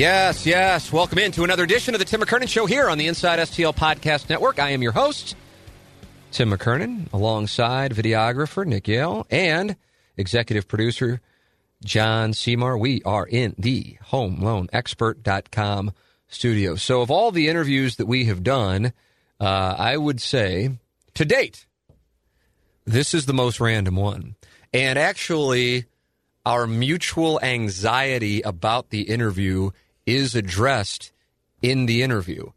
Yes, yes. Welcome into another edition of the Tim McKernan Show here on the Inside STL Podcast Network. I am your host, Tim McKernan, alongside videographer Nick Yale and executive producer John Seymour. We are in the HomeLoanExpert.com studio. So, of all the interviews that we have done, uh, I would say to date, this is the most random one. And actually, our mutual anxiety about the interview is addressed in the interview.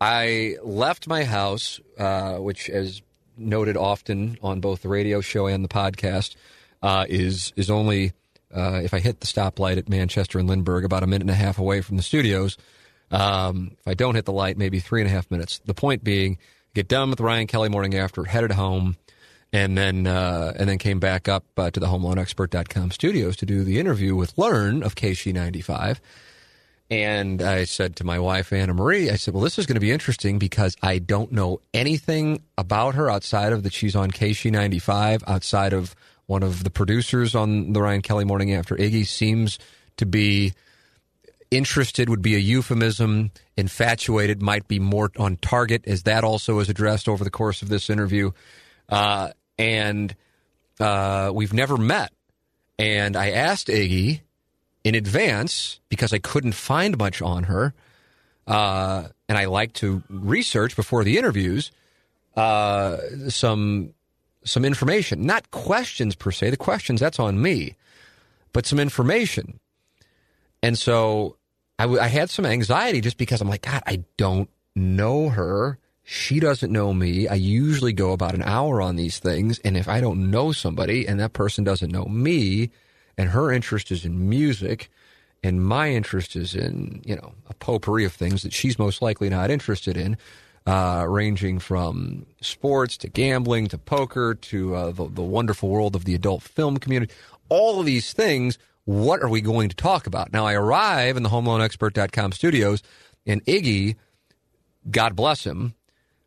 I left my house, uh, which, as noted often on both the radio show and the podcast, uh, is is only uh, if I hit the stoplight at Manchester and Lindbergh, about a minute and a half away from the studios. Um, if I don't hit the light, maybe three and a half minutes. The point being, get done with Ryan Kelley morning after, headed home and then uh, and then came back up uh, to the homeloanexpert.com studios to do the interview with Lern of KSHE95. And I said to my wife Anna Marie, I said, "Well, this is going to be interesting because I don't know anything about her outside of that she's on KSHE95, outside of one of the producers on the Ryan Kelley Morning After. Iggy seems to be." interested would be a euphemism. Infatuated might be more on target, as that also is addressed over the course of this interview. Uh, and uh, we've never met. And I asked Iggy in advance because I couldn't find much on her, uh, and I like to research before the interviews uh, some some information, not questions per se. The questions that's on me, but some information. And so I, w- I had some anxiety just because I'm like, God, I don't know her. She doesn't know me. I usually go about an hour on these things. And if I don't know somebody and that person doesn't know me and her interest is in music and my interest is in, you know, a potpourri of things that she's most likely not interested in, uh, ranging from sports to gambling to poker to uh, the, the wonderful world of the adult film community, all of these things, what are we going to talk about? Now, I arrive in the homeloanexpert.com studios and Iggy, God bless him,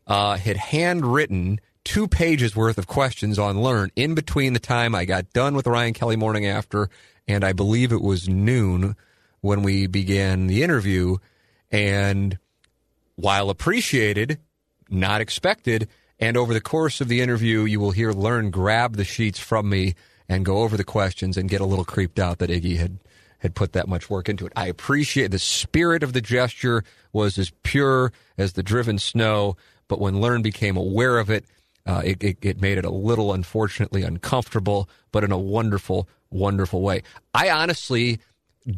uh, had handwritten two pages worth of questions on Lern in between the time I got done with Ryan Kelley morning after, and I believe it was noon when we began the interview. And while appreciated, not expected, and over the course of the interview, you will hear Lern grab the sheets from me and go over the questions and get a little creeped out that Iggy had had put that much work into it. I appreciate the spirit of the gesture was as pure as the driven snow but when Lern became aware of it, uh, it, it, it, made it a little, unfortunately, uncomfortable, but in a wonderful, wonderful way. I honestly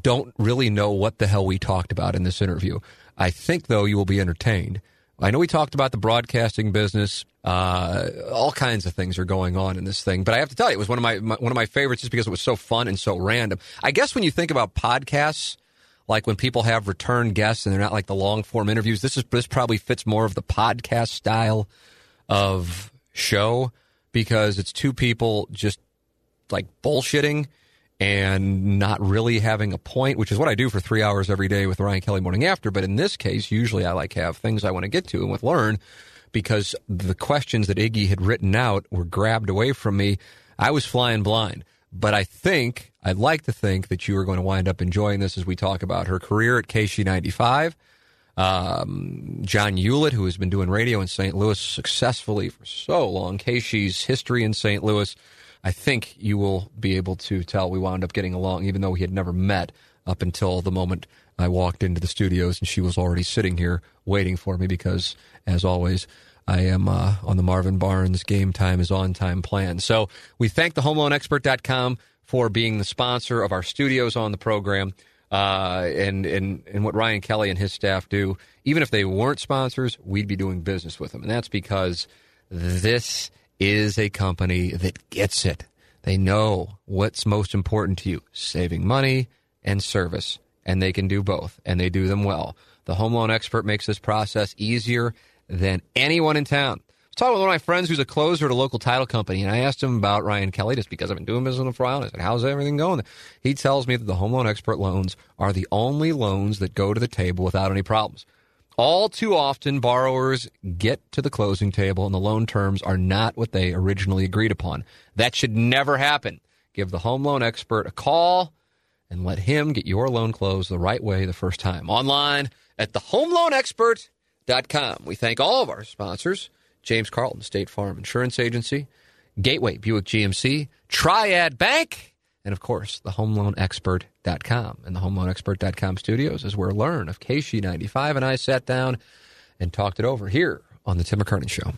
don't really know what the hell we talked about in this interview. I think, though, you will be entertained. I know we talked about the broadcasting business. Uh, all kinds of things are going on in this thing, but I have to tell you, it was one of my, my one of my favorites just because it was so fun and so random. I guess when you think about podcasts, like when people have return guests and they're not like the long form interviews. This is this probably fits more of the podcast style of show because it's two people just like bullshitting and not really having a point, which is what I do for three hours every day with Ryan Kelley morning after. But in this case, usually I like have things I want to get to and with Lern because the questions that Iggy had written out were grabbed away from me. I was flying blind. But I think, I'd like to think that you are going to wind up enjoying this as we talk about her career at KSHE95. Um, John Ulett, who has been doing radio in St. Louis successfully for so long, KSHE's history in St. Louis. I think you will be able to tell we wound up getting along, even though we had never met up until the moment I walked into the studios and she was already sitting here waiting for me because, as always, I am uh, on the Marvin Barnes Game Time is On Time plan. So we thank the HomeLoanExpert.com for being the sponsor of our studios on the program. Uh, and, and, and what Ryan Kelley and his staff do, even if they weren't sponsors, we'd be doing business with them. And that's because this is a company that gets it. They know what's most important to you saving money and service. And they can do both, and they do them well. The home loan expert makes this process easier than anyone in town. Talking with one of my friends who's a closer at a local title company, and I asked him about Ryan Kelley just because I've been doing business for a while. And I said, How's everything going? He tells me that the home loan expert loans are the only loans that go to the table without any problems. All too often, borrowers get to the closing table and the loan terms are not what they originally agreed upon. That should never happen. Give the home loan expert a call and let him get your loan closed the right way the first time. Online at thehomeloanexpert.com. We thank all of our sponsors James Carlton, State Farm Insurance Agency, Gateway Buick GMC, Triad Bank, and of course, thehomeloanexpert.com. And the homeloanexpert.com studios is where Lern of KSHE95 and I sat down and talked it over here on the Tim McKernan Show.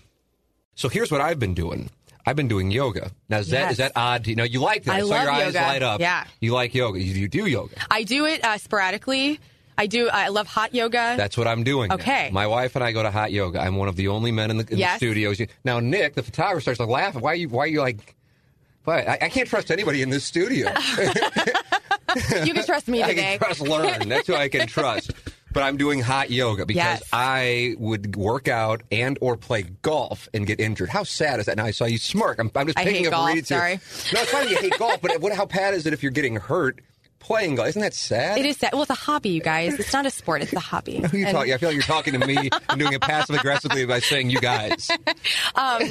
So here's what I've been doing. I've been doing yoga. Now, is that Yes. is that odd? You know, you like that. I saw love your eyes light up. Yeah. You like yoga. You, you do yoga. I do it uh, sporadically. I do. I love hot yoga. That's what I'm doing. now. Okay. My wife and I go to hot yoga. I'm one of the only men in the, in Yes. the studios. Now, Nick, the photographer, starts like laughing. Why are you? Why are you like? Why? I, I can't trust anybody in this studio. you can trust me I today. can trust Lern. That's who I can trust. But I'm doing hot yoga because Yes. I would work out and or play golf and get injured. How sad is that? Now I saw you smirk. I'm, I'm just I picking up golf, reads here. sorry. No, it's funny you hate golf, but what, how bad is it if you're getting hurt playing golf? Isn't that sad? It is sad. Well, it's a hobby, you guys. It's not a sport. It's a hobby. Who you And- talking? I feel like you're talking to me and doing it passive aggressively by saying "you guys." Um,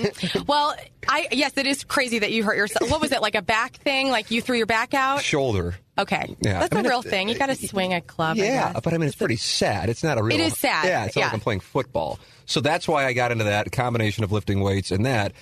well, I yes, it is crazy that you hurt yourself. What was it like a back thing? Like you threw your back out? Shoulder. Okay, Yeah. that's I mean, a real thing. You got to swing a club. Yeah, but I mean, it's pretty sad. It's not a real. It is sad, Yeah, it's not like. I'm playing football. So that's why I got into that combination of lifting weights and that.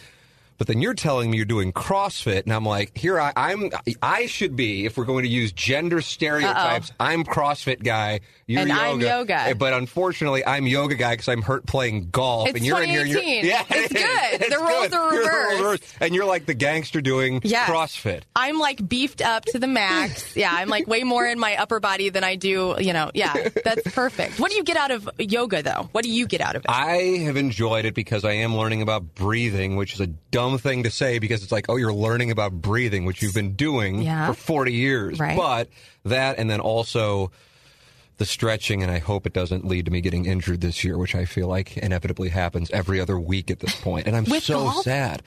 But then you're telling me you're doing CrossFit, and I'm like, here I, I'm. I should be if we're going to use gender stereotypes. I'm CrossFit guy. You're And yoga. I'm yoga. Eh, But unfortunately, I'm yoga guy because I'm hurt playing golf. It's and you're in here. You're, 2018. yeah, It's it good. It's The roles good. are You're the roles reversed. reversed. and you're like the gangster doing Yes. CrossFit. I'm like beefed up to the max. Yeah, I'm like way more in my upper body than I do. You know, yeah, that's perfect. What do you get out of yoga, though? What do you get out of it? I have enjoyed it because I am learning about breathing, which is a dumb thing to say because it's like, oh, you're learning about breathing, which you've been doing Yeah. for 40 years. Right. But that, and then also the stretching, and I hope it doesn't lead to me getting injured this year, which I feel like inevitably happens every other week at this point. And I'm so golf? sad.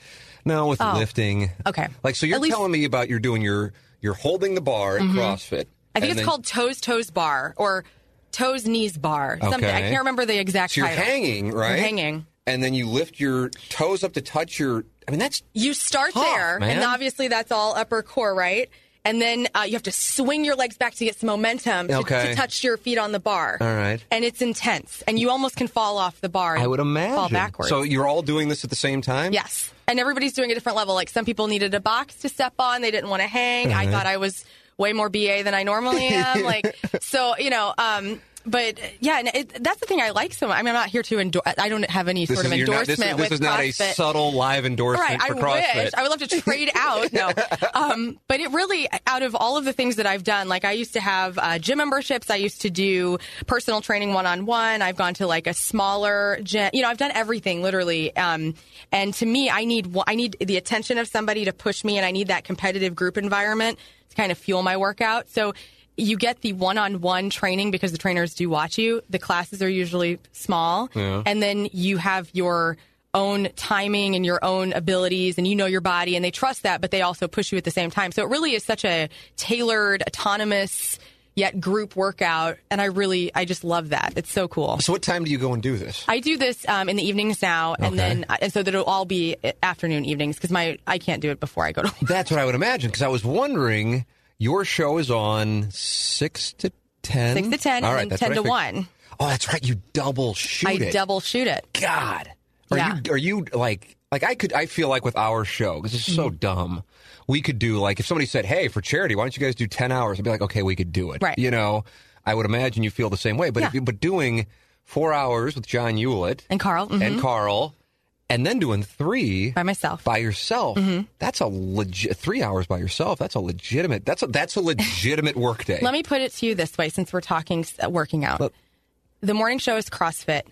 No, with Oh. lifting. Okay. Like, so you're least- Mm-hmm. telling me about you're doing your, you're holding the bar at CrossFit. I think it's then- called toes toes bar or toes knees bar. Something I can't remember the exact So you're title. hanging, right? You're hanging. And then you lift your toes up to touch your. I mean, that's You start Tough, there, man. and obviously that's all upper core, right? And then uh, you have to swing your legs back to get some momentum to, Okay. to touch your feet on the bar. All right. And it's intense, and you almost can fall off the bar. And I would imagine. fall backwards. So you're all doing this at the same time? Yes. And everybody's doing a different level. Like some people needed a box to step on. They didn't want to hang. I thought I was way more BA than I normally am. like, so, you know, um, but yeah, and it, that's the thing I like so much. I mean, I'm not here to endorse. I don't have any This sort is, of you're not- endorsement this is, this is not a subtle live endorsement Right, I for CrossFit. wish. I would love to trade out. No, um, but it really, out of all of the things that I've done, like I used to have uh, gym memberships. I used to do personal training one on one. I've gone to like a smaller gym. You know, I've done everything literally. Um, and to me, I need I need the attention of somebody to push me, and I need that competitive group environment to kind of fuel my workout. So. You get the one-on-one training because the trainers do watch you. The classes are usually small, and then you have your own timing and your own abilities and you know your body and they trust that but they also push you at the same time so it really is such a tailored autonomous yet group workout and i really i just love that it's so cool so what time do you go and do this? i do this um, in the evenings now and Okay. then and so that it'll all be afternoon evenings because my i can't do it before i go to That's what I would imagine because I was wondering. Your show is on six to ten. 6 to 10 All right, and that's then 10 to 1 Oh, that's right. You double shoot i it. I double shoot it God. Are Yeah. you are you like like I could I feel like with our show because it's Mm-hmm. so dumb. We could do like if somebody said, "Hey, for charity, why don't you guys do 10 hours?" I'd be like, "Okay, we could do it." Right. You know, I would imagine you feel the same way, but if you, but doing 4 hours with John Ulett and carl mhm. and Carl and then doing three by myself. by yourself. Mm-hmm. That's a legit three hours by yourself. That's a legitimate. That's a that's a legitimate work day. Let me put it to you this way since we're talking uh, working out. The morning show is CrossFit.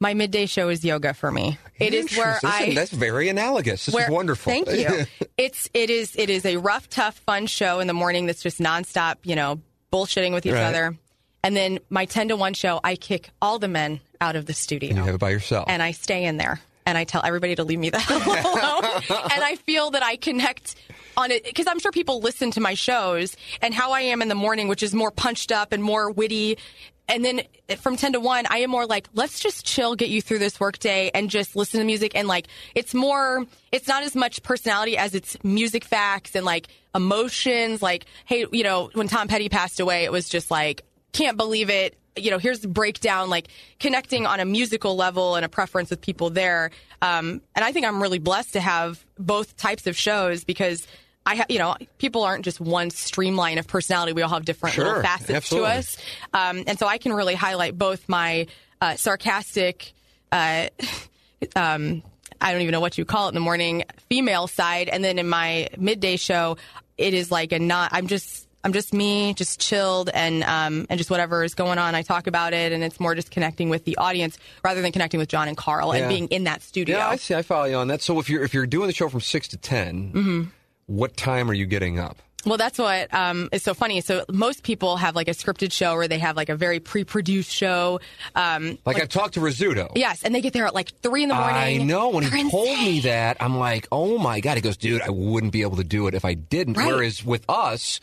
My midday show is yoga for me. It is where Interesting. I that's very analogous. This where, is wonderful. Thank you. it's it is it is a rough, tough, fun show in the morning that's just nonstop, you know, bullshitting with each Right. other. And then my ten to one show, I kick all the men out of the studio. and you have it by yourself. and I stay in there and I tell everybody to leave me the hell alone. and I feel that I connect on it because I'm sure people listen to my shows and how I am in the morning, which is more punched up and more witty. And then from 10 to 1, I am more like, let's just chill, get you through this workday and just listen to music. And like, it's more, it's not as much personality as it's music facts and like emotions. Like, hey, you know, when Tom Petty passed away, it was just like, can't believe it. You know, here's the breakdown, like connecting on a musical level and a preference with people there. Um, and I think I'm really blessed to have both types of shows because I, ha- you know, people aren't just one streamline of personality. We all have different Sure, little facets absolutely. to us. Um, and so I can really highlight both my uh, sarcastic, uh, um, I don't even know what you call it in the morning, female side, and then in my midday show, it is like a not. I'm just. I'm just me, just chilled, and um, and just whatever is going on. I talk about it, and it's more just connecting with the audience rather than connecting with John and Carl Yeah. and being in that studio. yeah, I see. I follow you on that. So if you're if you're doing the show from six to 10 Mm-hmm. what time are you getting up? Well, that's what um, is so funny. So most people have like a scripted show, or they have like a very pre-produced show. Um, Like, I talked to Rizzuto. yes, and they get there at like three in the morning. I know. When he told me that, I'm like, oh my God. He goes, dude, I wouldn't be able to do it if I didn't. Right. Whereas with us,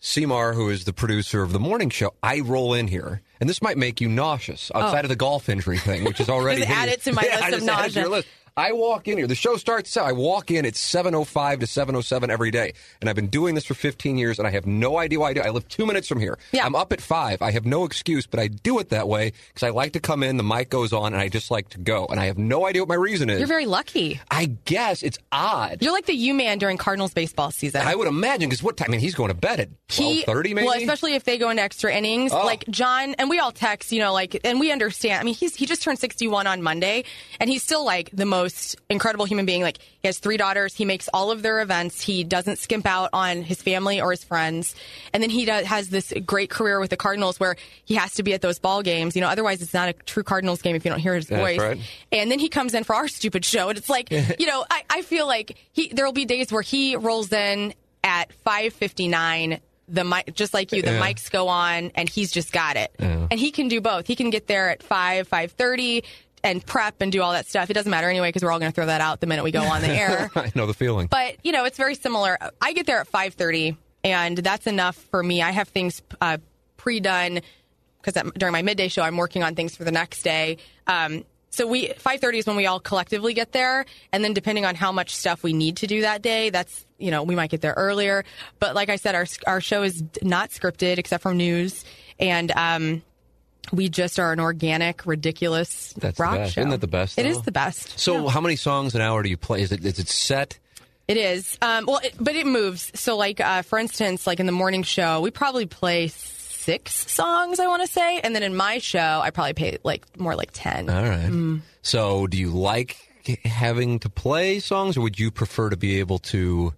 Seymour, who is the producer of the morning show, I roll in here. And this might make you nauseous oh. outside of the golf injury thing, which is already. Oh. Just add it to my Yeah, list of just add it to your nausea. I walk in here. The show starts. I walk in. It's seven oh five to seven oh seven every day, and I've been doing this for fifteen years, and I have no idea why I do. I live two minutes from here. Yeah. I'm up at five. I have no excuse, but I do it that way because I like to come in. The mic goes on, and I just like to go, and I have no idea what my reason is. You're very lucky. I guess it's odd. You're like the U man during Cardinals baseball season. I would imagine because what time? I mean, he's going to bed at twelve thirty, maybe. Well, especially if they go into extra innings, Oh. like John, and we all text, you know, like, and we understand. I mean, he's he just turned 61 on Monday, and he's still like the most incredible human being. Like, he has three daughters. He makes all of their events. He doesn't skimp out on his family or his friends, and then he does, has this great career with the Cardinals where he has to be at those ball games. You know, otherwise it's not a true Cardinals game if you don't hear his That's voice. right. And then he comes in for our stupid show, and it's like, you know, I, I feel like he there will be days where he rolls in at 5:59. The mic, just like you, the Yeah. mics go on, and he's just got it. And he can do both. He can get there at five, five thirty, and prep and do all that stuff. It doesn't matter anyway because we're all going to throw that out the minute we go on the air. I know the feeling. But you know, it's very similar. I get there at five thirty, and that's enough for me. I have things uh, pre-done because during my midday show, I'm working on things for the next day. Um, so we five thirty is when we all collectively get there, and then depending on how much stuff we need to do that day, that's you know we might get there earlier. But like I said, our our show is not scripted except for news, and um, we just are an organic, ridiculous That's rock show. Isn't that the best, It though? is the best. so, how many songs an hour do you play? Is it is it set? It is. Um, well, it, but it moves. So, like, uh, for instance, like in the morning show, we probably play six songs, I want to say. And then in my show, I probably play like more like 10. All right. Mm. So, do you like having to play songs, or would you prefer to be able to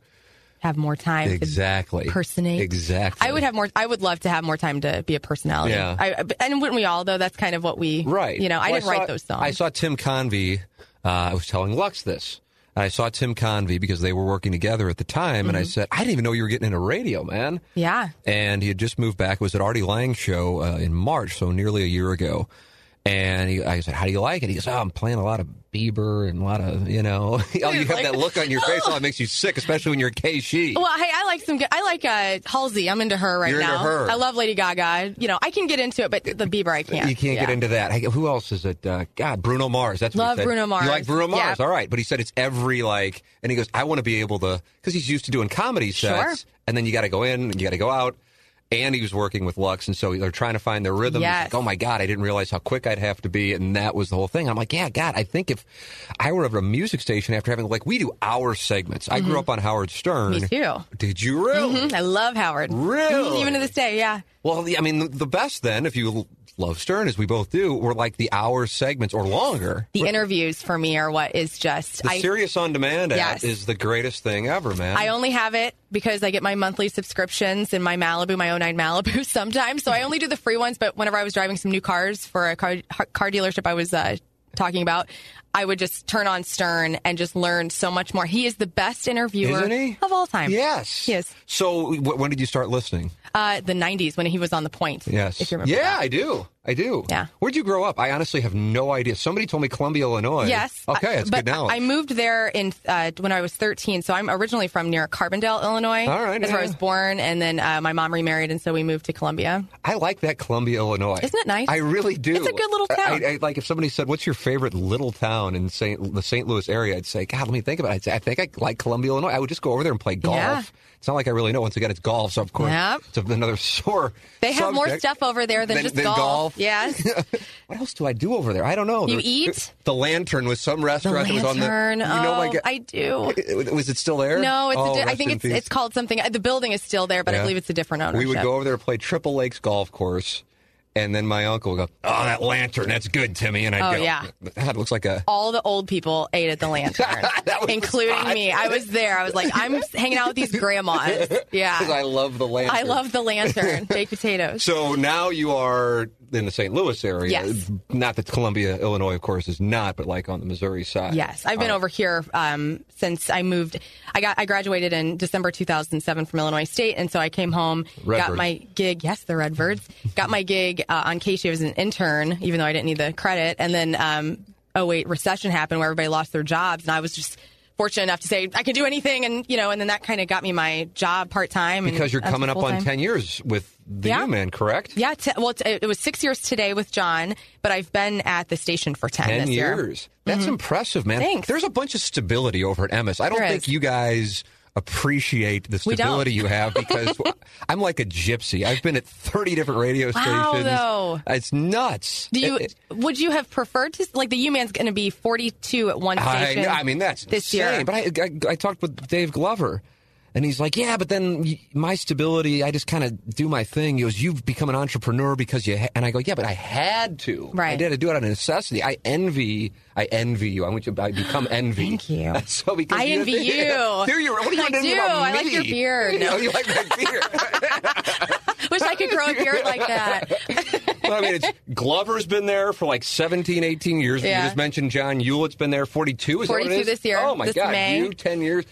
have more time to exactly personate. Exactly. I would have more. I would love to have more time to be a personality. Yeah. I, and wouldn't we all? Though that's kind of what we. Right. You know, I didn't saw- write those songs. I saw Tim Convy. Uh, I was telling Lux this. I saw Tim Convy because they were working together at the time, and I Mm-hmm. said, I didn't even know you were getting into radio, man. yeah. and he had just moved back. It was at Artie Lange show uh, in March, so nearly a year ago. And he, I said, "How do you like it?" He goes, "Oh, I'm playing a lot of Bieber and a lot of, you know." oh, you have that look on your face. Oh, it makes you sick, especially when you're KSHE. Well, hey, I like some good. I like uh, Halsey. I'm into her right You're into now. her. I love Lady Gaga. You know, I can get into it, but the Bieber I can't. you can't get into that. Hey, who else is it? Uh, God, Bruno Mars. That's what Love. Bruno Mars. You like Bruno Mars? Yeah. All right, but he said it's every like, and he goes, "I want to be able to," because he's used to doing comedy sets, Sure. and then you got to go in, and you got to go out. And he was working with Lux, and so they're trying to find their rhythm. Yes. like, oh my God, I didn't realize how quick I'd have to be, and that was the whole thing. I'm like, yeah, God, I think if I were at a music station after having like we do hour segments. I grew up on Howard Stern. Mm-hmm. Me too. Did you really? Mhm, I love Howard. Really? Even to this day, yeah. Well, I mean, the- best then, if you love Stern as we both do, were like the hour segments or longer. The interviews for me are what is just. The I, Sirius on Demand Yes. is the greatest thing ever, man. I only have it because I get my monthly subscriptions in my Malibu, my 09 Malibu sometimes. So I only do the free ones. But whenever I was driving some new cars for a car, car dealership I was uh, talking about, I would just turn on Stern and just learn so much more. He is the best interviewer Isn't he? of all time. yes. Yes. So wh- when did you start listening? Uh, the 90s when he was on the point. Yes. If you remember. yeah, that. I do. I do. Yeah. Where'd you grow up? I honestly have no idea. Somebody told me Columbia, Illinois. Yes. Okay, that's but good knowledge. I moved there in uh, when I was 13. So I'm originally from near Carbondale, Illinois. All right, That's where I was born. And then uh, my mom remarried, and so we moved to Columbia. I like that Columbia, Illinois. Isn't it nice? I really do. It's a good little town. I, I, like if somebody said, "What's your favorite little town in Saint the St. Louis area?" I'd say, "God, let me think about it." I'd say, "I think I like Columbia, Illinois." I would just go over there and play golf. Yeah. It's not like I really know. Once again, it's golf, so of course Yep. it's another sore. They have more stuff over there than, Than- just than golf. golf? Yes. What else do I do over there? I don't know. You eat? The Lantern was some restaurant that was on the. lantern. You know, oh, ga- I do. was it still there? No, it's oh, di- I think it's it's called something. The building is still there, but I believe it's a different ownership. We would go over there to play Triple Lakes Golf Course, and then my uncle would go, "Oh, that lantern, that's good, Timmy." And I'd Oh, go, yeah. "That looks like a." All the old people ate at the lantern, including me. I was there. I was like, I'm hanging out with these grandmas. Yeah, Because I love the lantern. I love the lantern, baked potatoes. So now you are in the St. Louis area. Yes. Not that Columbia, Illinois, of course, is not, but like on the Missouri side. Yes, I've been right. over here um, since I moved. I got I graduated in December 2007 from Illinois State, and so I came home, got my gig. Yes, the Redbirds got my gig uh, on KSHE as an intern, even though I didn't need the credit. And then um, oh wait, recession happened where everybody lost their jobs, and I was just fortunate enough to say I can do anything, and you know, and then that kind of got me my job part time. Because you're coming up on 10 years with the Yeah. U-Man, correct? Yeah, t- well, t- it was six years today with John, but I've been at the station for ten. 10 this year. years. That's mm-hmm. impressive, man. Thanks. There's a bunch of stability over at Emmis. I don't There think is. you guys appreciate the stability you have because I'm like a gypsy. I've been at 30 different radio stations. Wow, though. It's nuts. Do you? It- it- would you have preferred to like the U Man's going to be forty two at one station? I? I mean, that's this insane. year. But I, I, I talked with Dave Glover, and he's like, "Yeah, but then my stability, I just kind of do my thing." He goes, "You've become an entrepreneur because you," ha-. and I go, "Yeah, but I had to. Right. I did. I do it out of necessity. I envy. I envy you. I want you. I become envy. Thank you. so because I you- envy you. do you? What are you I do. about I like your beard. No. You like my beard? Wish I could grow a beard like that. well, I mean, it's Glover's been there for like 17, 18 years. Yeah. You just mentioned John Ulett's been there 42. Is that what it 42 this year, Oh, my this God. May. You, 10 years.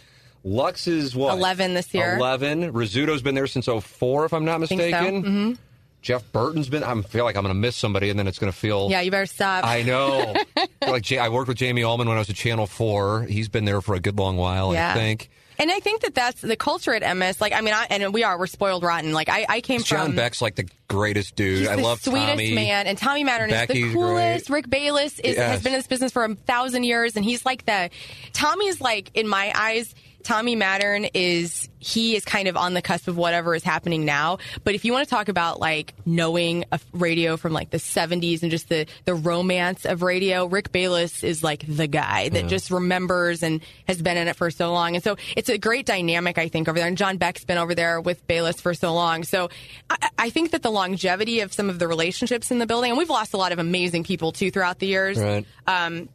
Lux is what? 11 this year. 11. Rizzuto's been there since 04, if I'm not Think so. mistaken. Mm-hmm. Jeff Burton's been. I feel like I'm going to miss somebody, and then it's going to feel. Yeah, you better stop. I know. like J- I worked with Jamie Allman when I was at Channel 4. He's been there for a good long while, Yeah. I think. and I think that that's the culture at Emmis. Like, I mean, I, and we are we're spoiled rotten. Like, I, I came John from. Beck's like the greatest dude. He's I the love sweetest Tommy. man, and Tommy Mattern is the coolest. great. Rick Balis is, Yes. has been in this business for a thousand years, and he's like the Tommy's like in my eyes. Tommy Mattern is he is kind of on the cusp of whatever is happening now. But if you want to talk about like knowing a radio from like the 70s and just the the romance of radio, Rick Balis is like the guy that just remembers and has been in it for so long. And so it's a great dynamic, I think, over there. And John Beck's been over there with Balis for so long. So I, I think that the longevity of some of the relationships in the building, and we've lost a lot of amazing people too throughout the years. Right. Um,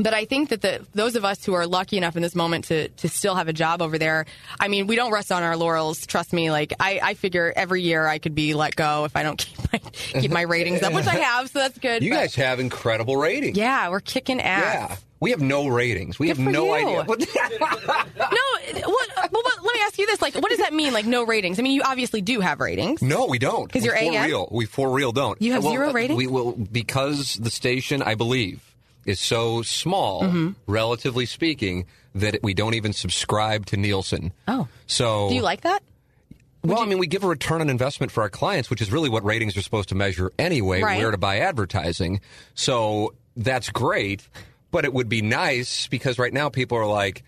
But I think that the those of us who are lucky enough in this moment to to still have a job over there, I mean, we don't rest on our laurels. Trust me. Like I, I figure every year I could be let go if I don't keep my keep my ratings up, which I have, so that's good. You but- guys have incredible ratings. yeah, we're kicking ass. Yeah. We have no ratings. We Good have no you. idea. No, what, well, what, let me ask you this: like, what does that mean? Like, no ratings? I mean, you obviously do have ratings. No, we don't. Because you're for AM? real. We for real don't. You have Well, zero uh, ratings? We will because the station, I believe, is so small, Mm-hmm. relatively speaking, that we don't even subscribe to Nielsen. Oh. so Do you like that? Well, I mean, we give a return on investment for our clients, which is really what ratings are supposed to measure anyway. Right. Where to buy advertising, so that's great. But it would be nice because right now people are like,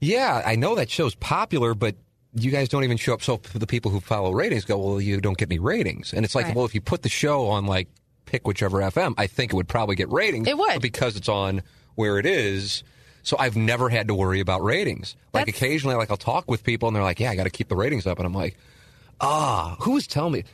"Yeah, I know that show's popular, but." You guys don't even show up. So the people who follow ratings go, well, you don't get any ratings. And it's like, Right. well, if you put the show on like pick whichever FM, I think it would probably get ratings. It would. But because it's on where it is. So I've never had to worry about ratings. Like That's- occasionally, like I'll talk with people and they're like, yeah, I got to keep the ratings up. And I'm like, Ah, who was telling me?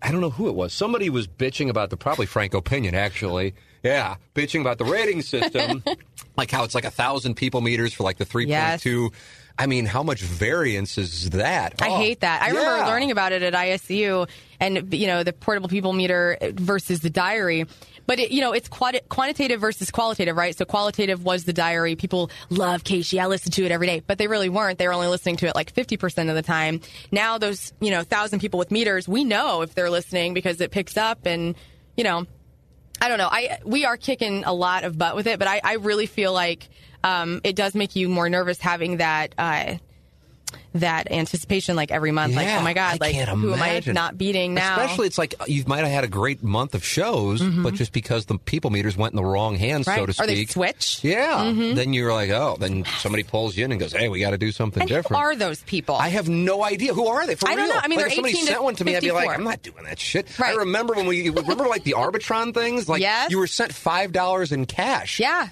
I don't know who it was. Somebody was bitching about the probably Frank O. Pinion actually. Yeah, bitching about the rating system, like how it's like a thousand people meters for like the three point two. I mean, how much variance is that? I Oh, hate that. I remember learning about it at ISU and, you know, the portable people meter versus the diary. But, it, you know, it's quantitative versus qualitative, right? So qualitative was the diary. People love KSHE. I listen to it every day. But they really weren't. They were only listening to it like 50% of the time. Now those, you know, thousand people with meters, we know if they're listening because it picks up and, you know, I don't know. I we are kicking a lot of butt with it, but I, I really feel like um, it does make you more nervous having that uh, that anticipation like every month. like, oh my god, I like can't who am I not beating now? Especially, it's like you might have had a great month of shows, but just because the people meters went in the wrong hands, Mm-hmm. right? so to or speak. they switch. Yeah. Then you're like, oh, then somebody pulls you in and goes, hey, we got to do something And who different. are those people? I have no idea. Who are they? For I don't real? know. I mean, like if somebody 18 to sent one to me, I'd be like, 54. I'm not doing that shit. Right. I remember when we remember like the Arbitron things. Like Yes. you were sent five dollars in cash. yeah.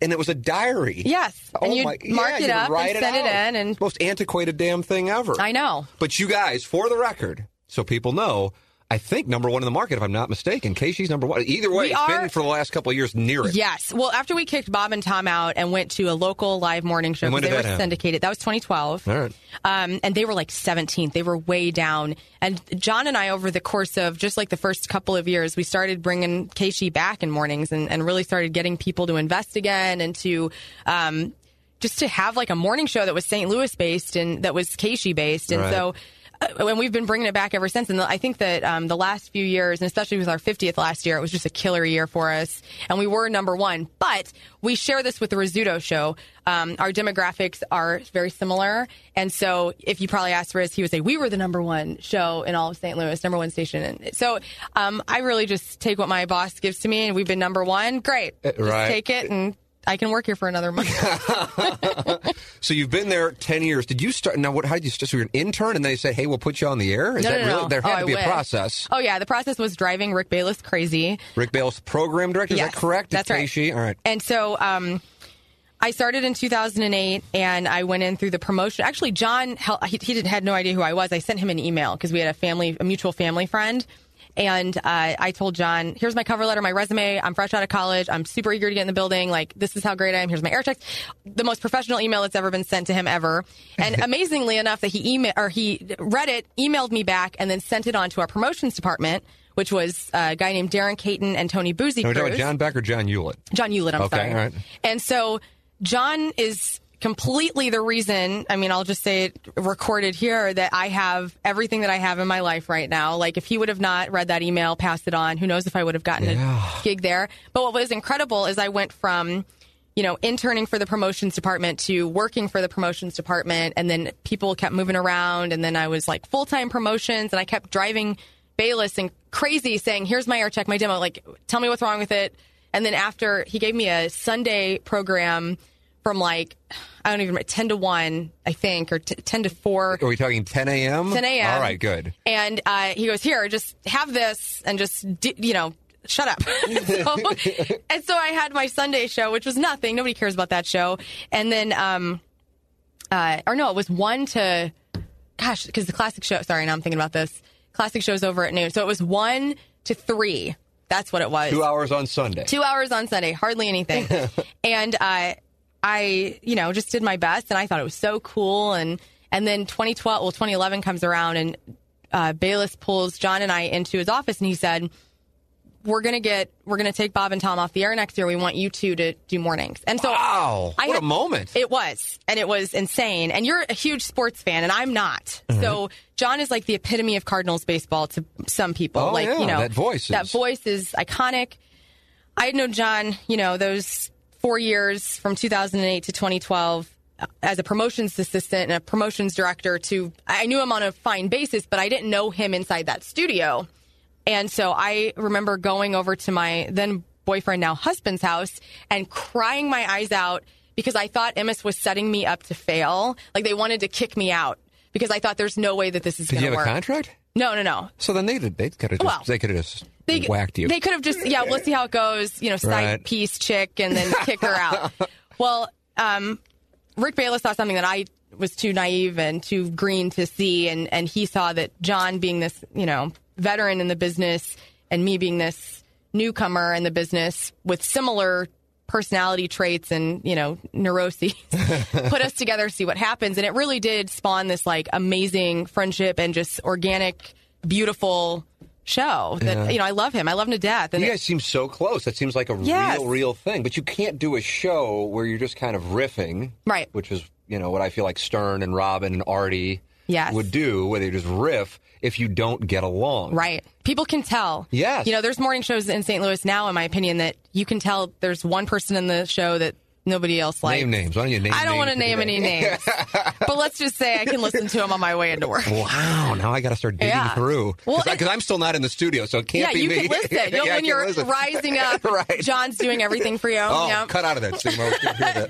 And it was a diary. Yes. Oh And you'd my, mark yeah, it up and send it out. in and- most antiquated damn thing ever. I know. But you guys, for the record, so people know, I think number one in the market, if I'm not mistaken. KSHE's number one. Either way, We it's are- been for the last couple of years near it. Yes. Well, after we kicked Bob and Tom out and went to a local live morning show they that were happen? syndicated, that was 2012. All right. Um, and they were like 17th. They were way down. And John and I, over the course of just like the first couple of years, we started bringing KSHE back in mornings and, and really started getting people to invest again and to um, just to have like a morning show that was St. Louis based and that was KSHE based. And Right. so. Uh, and we've been bringing it back ever since. And I think that um, the last few years, and especially with our 50th last year, it was just a killer year for us. And we were number one. But we share this with the Rizzuto show. Um, our demographics are very similar. And so if you probably asked Riz, he would say, we were the number one show in all of St. Louis, number one station. And so um, I really just take what my boss gives to me, and we've been number one. Great. Just right. take it, and I can work here for another month. So you've been there ten years. Did you start? Now, what? How did you start? So you're an intern, and they said, "Hey, we'll put you on the air." Is No, that no, really? no. There Oh, had I to be a process. oh, yeah. The process was driving Rick Balis crazy. Rick Balis, program director. Is that correct? that's right. All right. And so um, I started in 2008, and I went in through the promotion. Actually, John, he, he didn't, had no idea who I was. I sent him an email because we had a family, a mutual family friend. And uh, I told John, here's my cover letter, my resume. I'm fresh out of college. I'm super eager to get in the building. Like, this is how great I am. Here's my air checks. The most professional email that's ever been sent to him ever. And amazingly enough, that he email or he read it, emailed me back, and then sent it on to our promotions department, which was uh, a guy named Darren Caton and Tony Boozy. Are we talking Cruz. about John Beck or John Ulett? John Ulett, I'm Okay, sorry. all right. And so John is completely the reason, I mean, I'll just say it recorded here that I have everything that I have in my life right now. Like if he would have not read that email, passed it on, who knows if I would have gotten Yeah. a gig there. But what was incredible is I went from you know, interning for the promotions department to working for the promotions department. And then people kept moving around. And then I was like full time promotions and I kept driving Balis and crazy saying, here's my air check, my demo. Like, tell me what's wrong with it. And then after he gave me a Sunday program from like, I don't even remember, 10 to 1, I think, or t- 10 to 4. Are we talking 10 a.m.? 10 a.m. All right, good. And uh, he goes, here, just have this and just, d- you know, shut up. so, and so I had my Sunday show, which was nothing. Nobody cares about that show. And then, um, uh, or no, it was one to, gosh, because the classic show, sorry, now I'm thinking about this. Classic show's over at noon. So it was one to three. That's what it was Two hours on Sunday. two hours on Sunday, hardly anything. and uh, I, you know, just did my best, and I thought it was so cool. And and then 2012, well, 2011 comes around, and uh, Balis pulls John and I into his office, and he said, "We're gonna get, we're gonna take Bob and Tom off the air next year. We want you two to do mornings." And so, Wow, I what had- a moment. It was, and it was insane. And you're a huge sports fan, and I'm not. Uh-huh. So John is like the epitome of Cardinals baseball to some people. Oh, like yeah, you know, that voice That is- voice is iconic. I had known John, you know, those four years from 2008 to 2012 uh, as a promotions assistant and a promotions director. To I knew him on a fine basis, but I didn't know him inside that studio. And so I remember going over to my then boyfriend, now husband's house, and crying my eyes out because I thought Emmis was setting me up to fail. Like they wanted to kick me out because I thought there's no way that this is Did going you to have work. a contract? No, no, no. So then they did. They could have just. Well, they could have just They, whacked you. They could have just, yeah, we'll see how it goes, you know, side Right. piece chick and then kick her out. Well, um, Rick Balis saw something that I was too naive and too green to see. And, and he saw that John being this, you know, veteran in the business and me being this newcomer in the business with similar personality traits and you know neuroses put us together see what happens and it really did spawn this like amazing friendship and just organic beautiful show that Yeah. you know i love him i love him to death and You it- guys seem so close. That seems like a Yes. real, real thing. But you can't do a show where you're just kind of riffing, Right. Which is, you know, what I feel like Stern and Robin and Artie Yes. would do, where they just riff if you don't get along. Right. People can tell. Yes. You know, there's morning shows in St. Louis now, in my opinion, that you can tell there's one person in the show that nobody else like Name names. Why don't you name I don't want to name any names. but let's just say I can listen to them on my way into work. Wow, now I got to start digging Yeah. through because and- I'm still not in the studio, so it can't Yeah, be you me. can listen. You'll, Yeah, when you're listen. rising up, Right. John's doing everything for you. Oh, yeah. cut out of that, Sigmo. Can't hear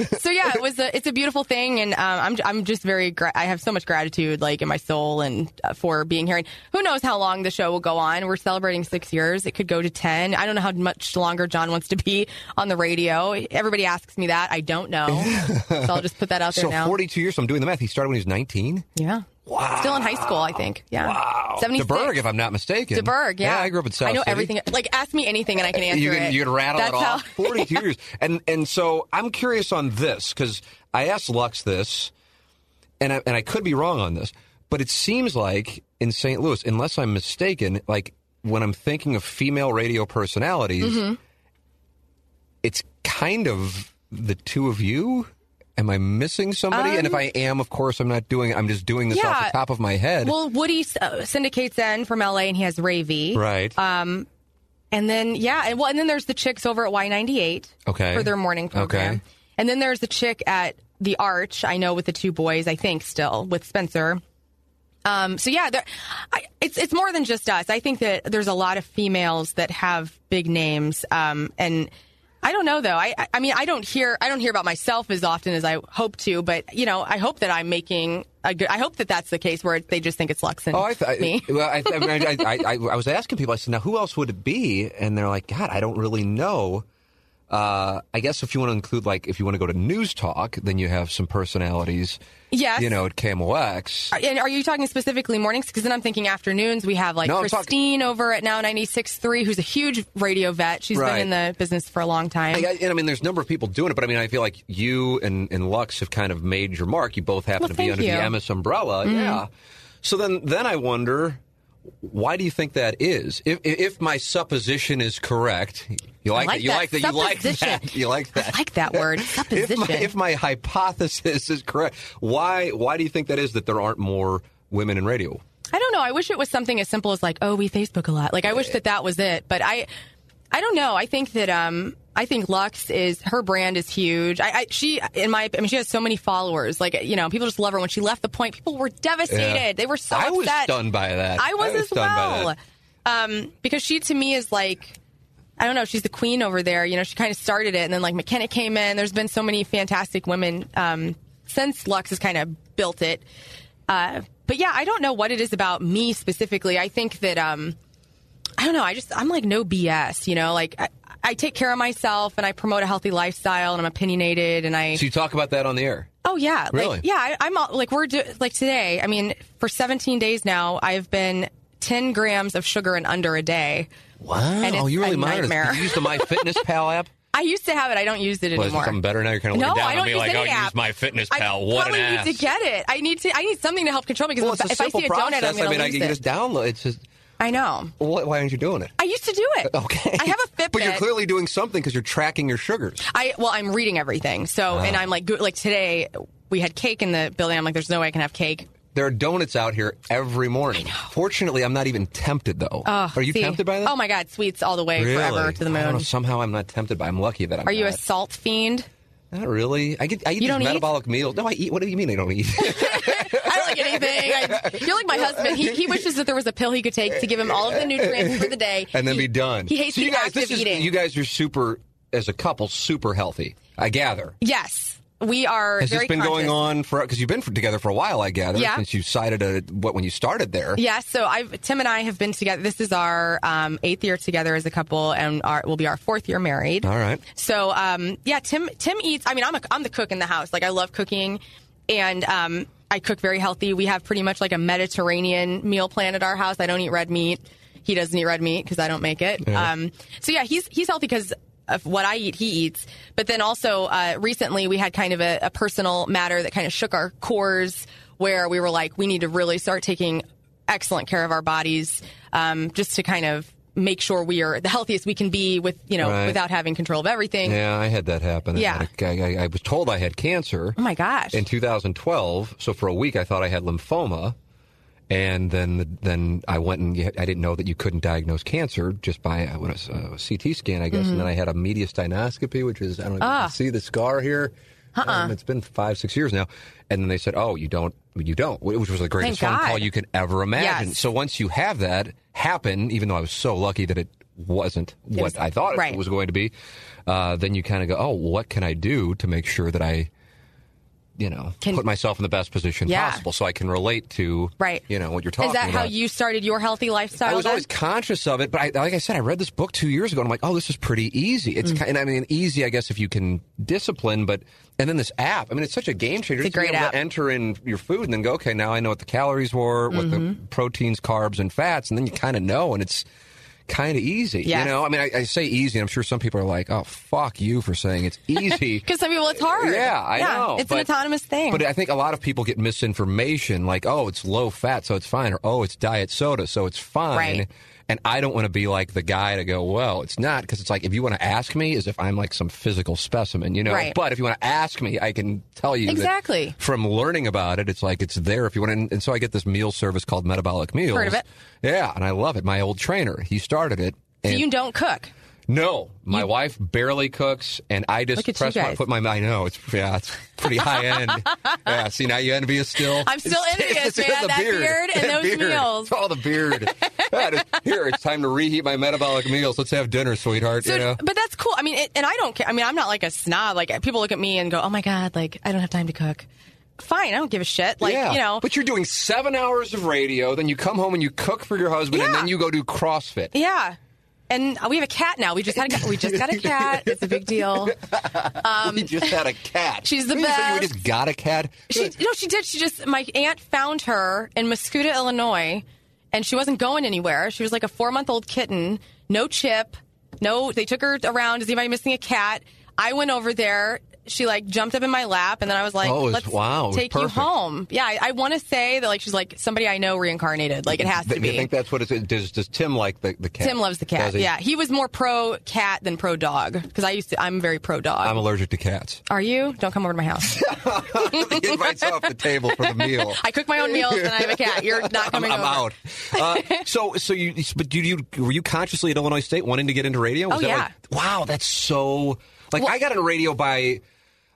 that. so yeah, it was a, it's a beautiful thing, and um, I'm I'm just very gra- I have so much gratitude like in my soul and uh, for being here. And who knows how long the show will go on? We're celebrating six years. It could go to ten. I don't know how much longer John wants to be on the radio. Everybody asks me that. I don't know, so I'll just put that out there So now. 42 years. So I'm doing the math. He started when he was 19. yeah. Wow. Still in high school, I think. Yeah. Wow. 76. DuBourg, if I'm not mistaken. DuBourg, yeah. I grew up in South I know City. everything. Like, ask me anything and I can answer you can, it. You can rattle That's it how- off. 42 years. And and so I'm curious on this because I asked Lux this, and I, and I could be wrong on this, but it seems like in St. Louis, unless I'm mistaken, like when I'm thinking of female radio personalities, Mm-hmm. it's kind of the two of you. Am I missing somebody? and if I am, of course, I'm not doing. I'm just doing this off Um, the top of my head. Well, Woody uh, syndicates in from LA and he has Ray V. right. Um, And then yeah, and well, and then there's the chicks over at Y98 Okay. for their morning program. Okay. And then there's the chick at the Arch. I know with the two boys. I think still with Spencer. Um, so yeah, there, I, it's it's more than just us. I think that there's a lot of females that have big names. Um, and I don't know though. I I- mean I don't hear I don't hear about myself as often as I hope to. But you know I hope that I'm making a good. I hope that that's the case where they just think it's Lux and Oh, I, th- me. Well, I, I, mean, I, I, I, I was asking people. I said, "Now, who else would it be?" And they're like, "God, I don't really know." Uh, I guess if you want to include, like, if you want to go to news talk, then you have some personalities. Yes. You know, at KMOX. And are you talking specifically mornings? Because then I'm thinking afternoons. We have like No, Christine over at Now 96.3, who's a huge radio vet. She's Right. been in the business for a long time. I, and I mean, there's a number of people doing it, but I mean, I feel like you and, and Lux have kind of made your mark. You both happen Well, to be under you. Mm-hmm. the Emmis umbrella. Yeah. So then, then I wonder, why do you think that is? If, if my supposition is correct, you like, like that. You like that. You like that. You like that. I like that word, if supposition. my, if my hypothesis is correct, why why do you think that is that there aren't more women in radio? I don't know. I wish it was something as simple as like, oh, we Facebook a lot. Like, I wish that that was it. But I, I don't know. I think that um, I think Lux is her brand is huge. I, I she in my I mean she has so many followers. Like you know, people just love her. When she left the point, people were devastated. Yeah. They were so I upset. was stunned by that. I was, as stunned by well. that. Um, because she to me is like. I don't know. She's the queen over there. You know, she kind of started it, and then like McKenna came in. There's been so many fantastic women um, since Lux has kind of built it. Uh, but yeah, I don't know what it is about me specifically. I think that um, I don't know. I just I'm like no BS. You know, like I, I take care of myself and I promote a healthy lifestyle and I'm opinionated and I. So you talk about that on the air. Oh yeah, Really? like yeah. I, I'm all, like we're do, like today. I mean, for 17 days now, I've been 10 grams of sugar and under a day. Wow. And it's oh, you really a nightmare. You use the MyFitnessPal app? I used to have it. I don't use it anymore. it anymore. something better now? You're kind of no, looking down I don't use like, any oh, app. use my fitness I pal. What an probably ass. need to get it. I need to. I need something to help control me because well, it's if I see a process. donut, I'm going to I mean, to I can it. just download. It's just I know. why, why aren't you doing it? I used to do it. Okay. I have a Fitbit. But you're clearly doing something because you're tracking your sugars. I well, I'm reading everything. So, ah. and I'm like, go- like today we had cake in the building. I'm like, there's no way I can have cake. There are donuts out here every morning. Fortunately, I'm not even tempted though. Oh, are you see. tempted by that? Oh my God, sweets all the way really? forever to the I don't know, moon. somehow I'm not tempted by. I'm lucky that I'm. Are you a not. salt fiend? Not really. I get. I eat You these don't eat? metabolic meals. No, I eat. What do you mean I don't eat? I anything. I, you're like my husband. He, he wishes that there was a pill he could take to give him all of the nutrients for the day and then He- be done. He hates so you the guys, this is, eating. You guys are super, as a couple, super healthy. I gather. yes, we are. Has this been going on for? Because you've been for, together for a while, I gather. Yeah. Since you cited a what when you started there. Yes, so I've Tim and I have been together. This is our um, eighth year together as a couple, and our, will be our fourth year married. All right. So um, yeah, Tim Tim eats. I mean, I'm a, I'm the cook in the house. Like I love cooking, and um, I cook very healthy. We have pretty much like a Mediterranean meal plan at our house. I don't eat red meat. He doesn't eat red meat because I don't make it. Um, so yeah, he's he's healthy because of what I eat, he eats. But then also uh, recently we had kind of a, a personal matter that kind of shook our cores, where we were like, we need to really start taking excellent care of our bodies, um, just to kind of make sure we are the healthiest we can be with you know Right. without having control of everything. Yeah, I had that happen. Yeah. I, I, I was told I had cancer. Oh my gosh. in 2012. So for a week, I thought I had lymphoma, and then then I went and I didn't know that you couldn't diagnose cancer just by what is, uh, a CT scan, I guess. And then I had a mediastinoscopy, which is I don't know if you Mm-hmm. Ah. can see the scar here. Uh-uh. Um, it's been five six years now, and then they said, "Oh, you don't, you don't," which was the greatest Thank phone call you could ever imagine. Yes. So once you have that happen, even though I was so lucky that it wasn't what was- I thought right. it was going to be, uh, then you kind of go, "Oh, what can I do to make sure that I." you know, Can- put myself in the best position Yeah. possible so I can relate to, Right. you know, what you're talking about. Is that about. how you started your healthy lifestyle? I was then? always conscious of it, but I, like I said, I read this book two years ago, and I'm like, oh, this is pretty easy. It's Mm. kind, I mean, easy, I guess, if you can discipline, but and then this app, I mean, it's such a game changer. It's a Just to be great able app. To enter in your food and then go, okay, now I know what the calories were, what Mm-hmm. the proteins, carbs, and fats, and then you kind of know, and it's kind of easy. Yes. You know, I mean, I, I say easy, and I'm sure some people are like, oh, fuck you for saying it's easy. Because some people, it's hard. Yeah, I know. It's an autonomous thing. But I think a lot of people get misinformation like, oh, it's low fat, so it's fine, or oh, it's diet soda, so it's fine. Right. And I don't want to be like the guy to go, well, it's not, because it's like, if you want to ask me, as if I'm like some physical specimen, you know? Right. But if you want to ask me, I can tell you Exactly. from learning about it, it's like it's there if you want to. And so I get this meal service called Metabolic Meals. Heard of it. Yeah, and I love it. My old trainer, he started it. so you don't cook. No, my wife barely cooks, and I just you press my put my. I know it's yeah, it's pretty high end. yeah, see now you envious still. I'm still It's- envious, it's man. the That beard and That those beard. meals. It's all the beard. Yeah, here, it's time to reheat my metabolic meals. Let's have dinner, sweetheart. So, you know. but that's cool. I mean, it, and I don't care. I mean, I'm not like a snob. Like people look at me and go, "Oh my god, like I don't have time to cook." Fine, I don't give a shit. Like yeah, you know, but you're doing seven hours of radio, then you come home and you cook for your husband, and then you go do CrossFit. yeah. And we have a cat now. We just had a cat. We just got a cat. It's a big deal. we just had a cat. Um, she's the You said You best. just got a cat. She, no, she did. She just my aunt found her in Mascoutah, Illinois, and she wasn't going anywhere. She was like a four month old kitten, no chip, no. They took her around. Is anybody missing a cat? I went over there. She like jumped up in my lap, and then I was like, Oh, was- "Let's wow, take you home." Yeah, I, I want to say that like she's like somebody I know reincarnated. Like it has to be. You think that's what it is? Does, does Tim like the, the cat? Tim loves the cat. He? Yeah, he was more pro cat than pro dog because I used to. I'm very pro dog. I'm allergic to cats. Are you? Don't come over to my house. he invites off the table for the meal. I cook my own meals and I have a cat. You're not I'm, coming I'm over. out. Uh, so, so you, but did you were you consciously at Illinois State wanting to get into radio? Was Oh, that yeah. like- wow, that's so. Like Well- I got into radio by.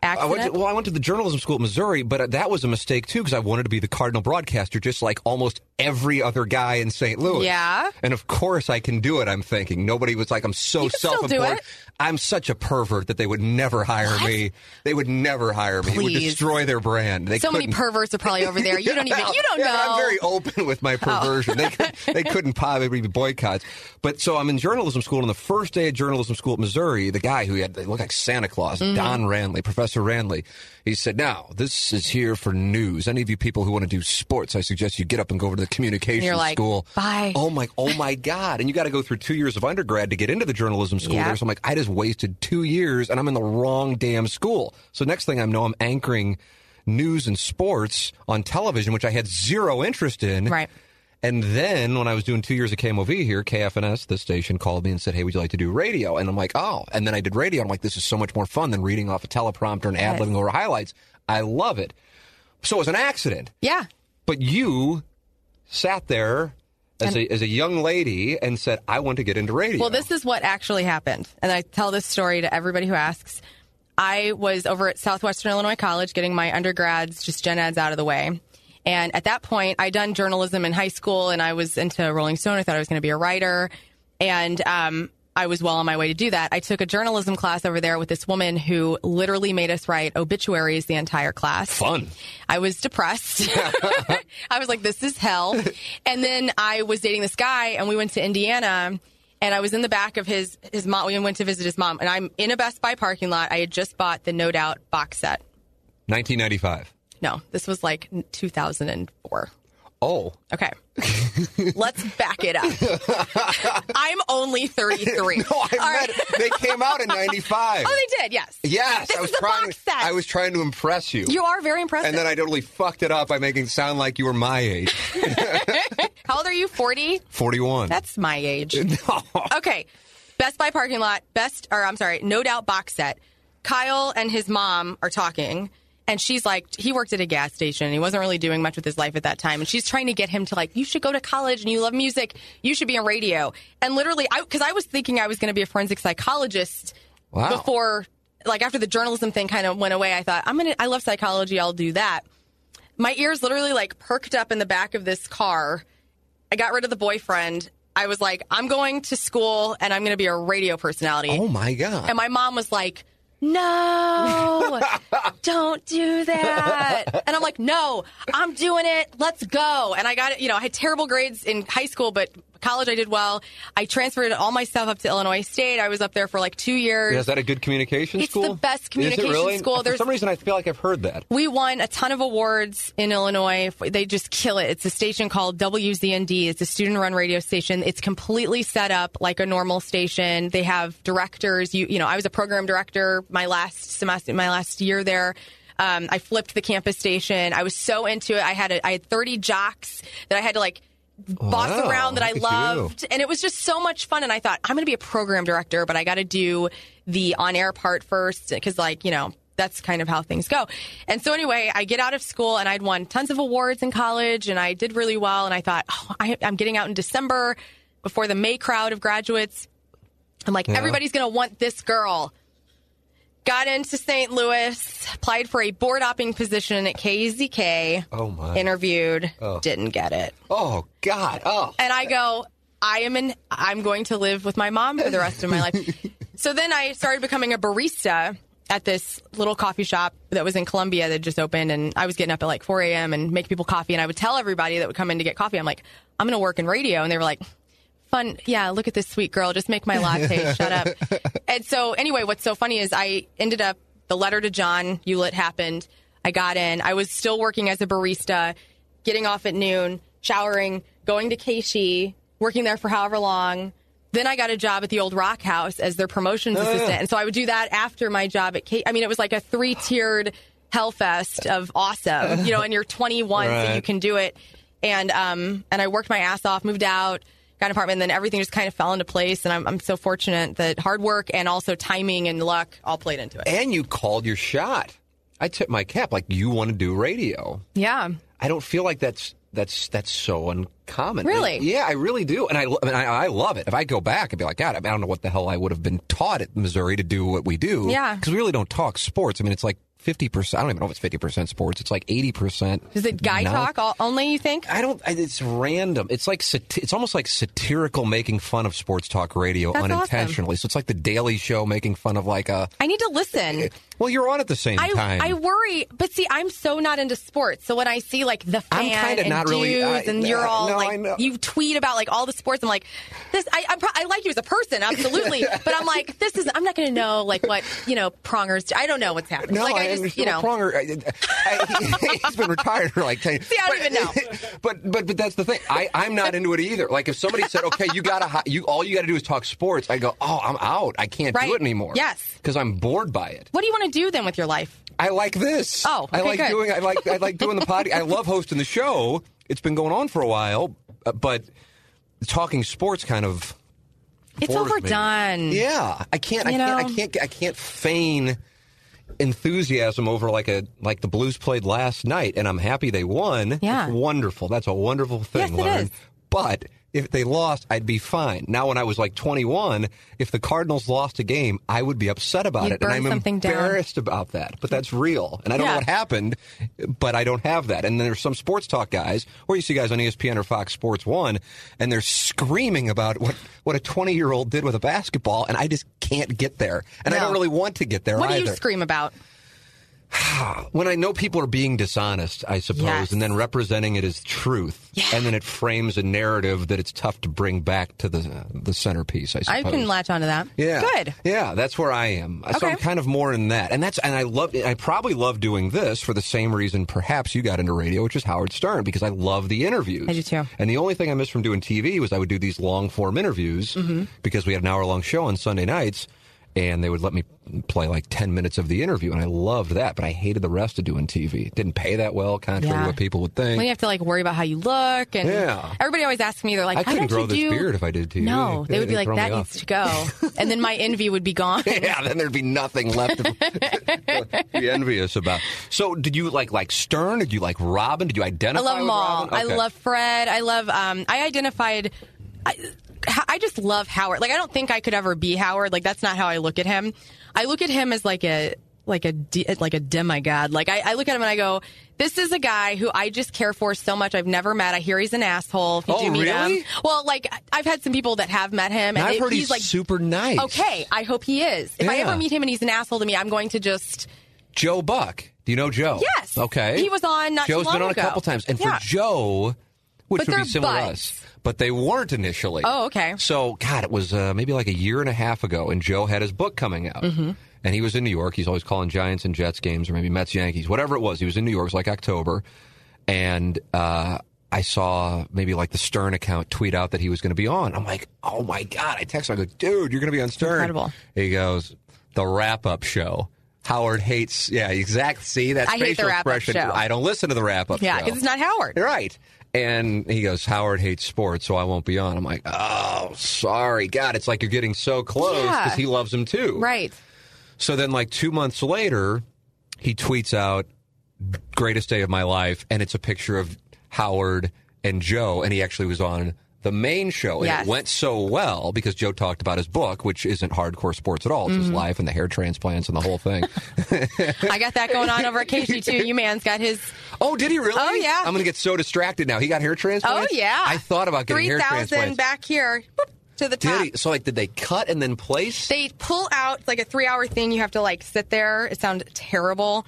I went to, well, I went to the journalism school at Missouri, but uh, that was a mistake too because I wanted to be the Cardinal broadcaster, just like almost every other guy in St. Louis. Yeah. and of course I can do it. I'm thinking nobody was like, I'm so You can still do self-important. I'm such a pervert that they would never hire me. They would never hire me. It would destroy their brand. They so many couldn't- perverts are probably over there. You don't even. You don't yeah, know. Oh. I'm very open with my perversion. They could, they couldn't possibly be boycotts. But so I'm in journalism school, and the first day of journalism school at Missouri, the guy who had they looked like Santa Claus, Mm-hmm. Don Ranly, Professor Ranly, he said, "Now this is here for news. Any of you people who want to do sports, I suggest you get up and go over to the communications You're like, school. "Bye." Oh my, oh my God! And you got to go through two years of undergrad to get into the journalism school Yeah. there. So I'm like, I just wasted two years, and I'm in the wrong damn school. So next thing I know, I'm anchoring news and sports on television, which I had zero interest in. Right. And then when I was doing two years of KMOV here, KFNS, the station called me and said, Hey, would you like to do radio? And I'm like, Oh. And then I did radio. I'm like, This is so much more fun than reading off a teleprompter and ad libbing over highlights. I love it. So it was an accident. yeah. But you sat there as, a, as a young lady and said, I want to get into radio. Well, this is what actually happened, and I tell this story to everybody who asks. I was over at Southwestern Illinois College getting my undergrads, just gen eds out of the way. And at that point, I'd done journalism in high school and I was into Rolling Stone. I thought I was going to be a writer. And um, I was well on my way to do that. I took a journalism class over there with this woman who literally made us write obituaries the entire class. fun. I was depressed. I was like, this is hell. And then I was dating this guy, and we went to Indiana, and I was in the back of his his mom. We went to visit his mom, and I'm in a Best Buy parking lot. I had just bought the No Doubt box set. 1995. no, this was like 2004. Oh, Okay. Let's back it up. I'm only 33. no, I right. they came out in '95. Oh, they did, yes. yes, This I was trying. box to, set. I was trying to impress you, You are very impressive. and then I totally fucked it up by making it sound like you were my age, How old are you? 40? 41. That's my age. no. Okay. Best Buy parking lot, best, or I'm sorry, no doubt box set. Kyle and his mom are talking, and she's like, he worked at a gas station. He wasn't really doing much with his life at that time. And she's trying to get him to, like, you should go to college and you love music. You should be in radio. And literally, I, because I was thinking I was going to be a forensic psychologist Wow. before, like, after the journalism thing kind of went away, I thought, I'm going to, I love psychology. I'll do that. My ears literally, like, perked up in the back of this car. I got rid of the boyfriend. I was like, I'm going to school and I'm going to be a radio personality. Oh my god. And my mom was like, no, don't do that. And I'm like, no, I'm doing it. Let's go. And I got it. You know, I had terrible grades in high school, but college I did well. I transferred all my stuff up to Illinois State. I was up there for like two years. Is that a good communication It's school? It's the best communication really? school. For There's- some reason, I feel like I've heard that. We won a ton of awards in Illinois. They just kill it. It's a station called WZND. It's a student run radio station. It's completely set up like a normal station. They have directors. You, you know, I was a program director my last semester, my last year there. Um, I flipped the campus station. I was so into it. I had a, I had 30 jocks that I had to like boss Wow, around that I you. loved. And it was just so much fun. And i thought i'm going to be a program director but i got to do the on-air part first because like you know that's kind of how things go. And so anyway i get out of school and i'd won tons of awards in college and i did really well. And i thought oh, I, i'm getting out in december before the may crowd of graduates. I'm like everybody's going to want this girl got into st louis applied for a board hopping position at kzk Oh, my. interviewed oh. didn't get it Oh God. Oh. and I go, I am in. I'm going to live with my mom for the rest of my life. So then I started becoming a barista at this little coffee shop that was in Columbia that just opened, and I was getting up at like 4 a.m. and make people coffee, and I would tell everybody that would come in to get coffee, I'm like, I'm going to work in radio, and they were like. Fun, yeah. Look at this sweet girl. Just make my latte. Shut up. And so, anyway, what's so funny is I ended up the letter to John Ulett happened. I got in. I was still working as a barista, getting off at noon, showering, going to KSHE, working there for however long. Then I got a job at the old Rock House as their promotions assistant. And so I would do that after my job at K. I mean, it was like a three tiered hellfest of awesome, you know, and you're 21, so you can do it. And, um, and I worked my ass off, moved out, got an apartment, and then everything just kind of fell into place. And I'm, I'm so fortunate that hard work and also timing and luck all played into it. And you called your shot. I tip my cap. Like you want to do radio. Yeah. I don't feel like that's that's that's so uncommon. Really? Yeah, I really do, and I, I, mean, I, I love it. If I go back, I'd be like, God, I don't know what the hell I would have been taught at Missouri to do what we do. Yeah. because we really don't talk sports. I mean, it's like fifty percent. I don't even know if it's fifty percent sports. It's like eighty percent. Is it guy talk all, only, you think? I don't. It's random. It's like sati- it's almost like satirical making fun of sports talk radio That's awesome. unintentionally. So it's like the Daily Show making fun of like a. I need to listen. Eh, well, you're on at the same I, time. I worry, but see, I'm so not into sports. So when I see like the I'm kinda and not dudes, really- I- and you're uh, all no, I like, know. you tweet about like all the sports. I'm like, this. I I'm, pro- I like you as a person, absolutely. but I'm like, this is. I'm not going to know like what you know prongers. Do. I don't know what's happening. No, like I, I just you know. Pronger, uh, uh, uh, I, I, he's been retired for like ten. years. See, I don't but, even know. But but but that's the thing. I I'm not into it either. Like if somebody said, okay, you gotta you all you got to do is talk sports. I go, oh, I'm out. I can't Right. do it anymore. Yes. because I'm bored by it. What do you want to do then with your life? I like this. Oh, I like good. doing. I like I like doing the podcast. I love hosting the show. It's been going on for a while, uh, but talking sports kind of It's bores me. overdone. Yeah, I can't. I can't. I can't. I can't feign enthusiasm over like a like the Blues played last night, and I'm happy they won. Yeah. It's wonderful. That's a wonderful thing, Yes, it Lauren. is. But if they lost, I'd be fine. Now, when I was like 21, if the Cardinals lost a game, I would be upset about You'd it, and I'm something down. embarrassed about that. But that's real, and I don't know what happened, but I don't have that. And then there's some sports talk guys, or you see guys on ESPN or Fox Sports One, and they're screaming about what what a 20 year old did with a basketball, and I just can't get there, and I don't really want to get there What either. do you scream about? when I know people are being dishonest, I suppose, Yes. and then representing it as truth, Yeah. and then it frames a narrative that it's tough to bring back to the the centerpiece. I suppose. I can latch onto that. Yeah. Good. Yeah, that's where I am. Okay. So I'm kind of more in that. And that's and I love I probably love doing this for the same reason perhaps you got into radio, which is Howard Stern, because I love the interviews. I do too. And the only thing I missed from doing TV was I would do these long form interviews Mm-hmm. because we had an hour long show on Sunday nights and they would let me play like 10 minutes of the interview and I loved that, but I hated the rest of doing TV. It didn't pay that well, contrary Yeah. to what people would think. When you have to like worry about how you look, and Yeah. everybody always asks me, they're like, I "How couldn't grow this do?" beard if I did TV. No, they would be like, "That needs to go," and then my envy would be gone. yeah, then there'd be nothing left to be envious about. So, did you like like Stern? Did you like Robin? Did you identify? I love them all. Robin? I love Fred. I love. Um, I identified. I, I just love Howard. Like I don't think I could ever be Howard. Like that's not how I look at him. I look at him as like a like a like a demigod. Like I, I look at him and I go, this is a guy who I just care for so much. I've never met. I hear he's an asshole. If you Oh, do meet really? him, well, like I've had some people that have met him, and I've they- heard he's, he's, like super nice. Okay, I hope he is. If I ever meet him and he's an asshole to me, I'm going to just Joe Buck. Do you know Joe? Yes. Okay. He was on not Joe's been on ago. a couple times, and Yeah. for Joe, which But would be similar to buds. us, but they weren't initially. Oh, okay. So, God, it was uh, maybe like a year and a half ago, and Joe had his book coming out. Mm-hmm. And he was in New York. He's always calling Giants and Jets games, or maybe Mets, Yankees, whatever it was. He was in New York. It was like October. And uh, I saw maybe like the Stern account tweet out that he was going to be on. I'm like, oh my God. I text him, I go, dude, you're going to be on Stern. Incredible. He goes, the wrap up show. Howard hates, yeah, exactly. See that I hate the facial expression. show. I don't listen to the wrap up show. yeah, because it's not Howard. Right. And he goes, Howard hates sports, so I won't be on. I'm like, oh, sorry. God, it's like you're getting so close Yeah. because he loves him too. Right. So then, like two months later, he tweets out, greatest day of my life. And it's a picture of Howard and Joe. And he actually was on the main show. And Yes. it went so well because Joe talked about his book, which isn't hardcore sports at all. It's Mm-hmm. his life and the hair transplants and the whole thing. I got that going on over at KG too. You man's got his. Oh, did he really? Oh, yeah. I'm going to get so distracted now. He got hair transplants. Oh yeah. I thought about getting three hair transplants. back here to the top. Did he? So, like, did they cut and then place? They pull out like a three-hour thing. You have to like sit there. It sounds terrible,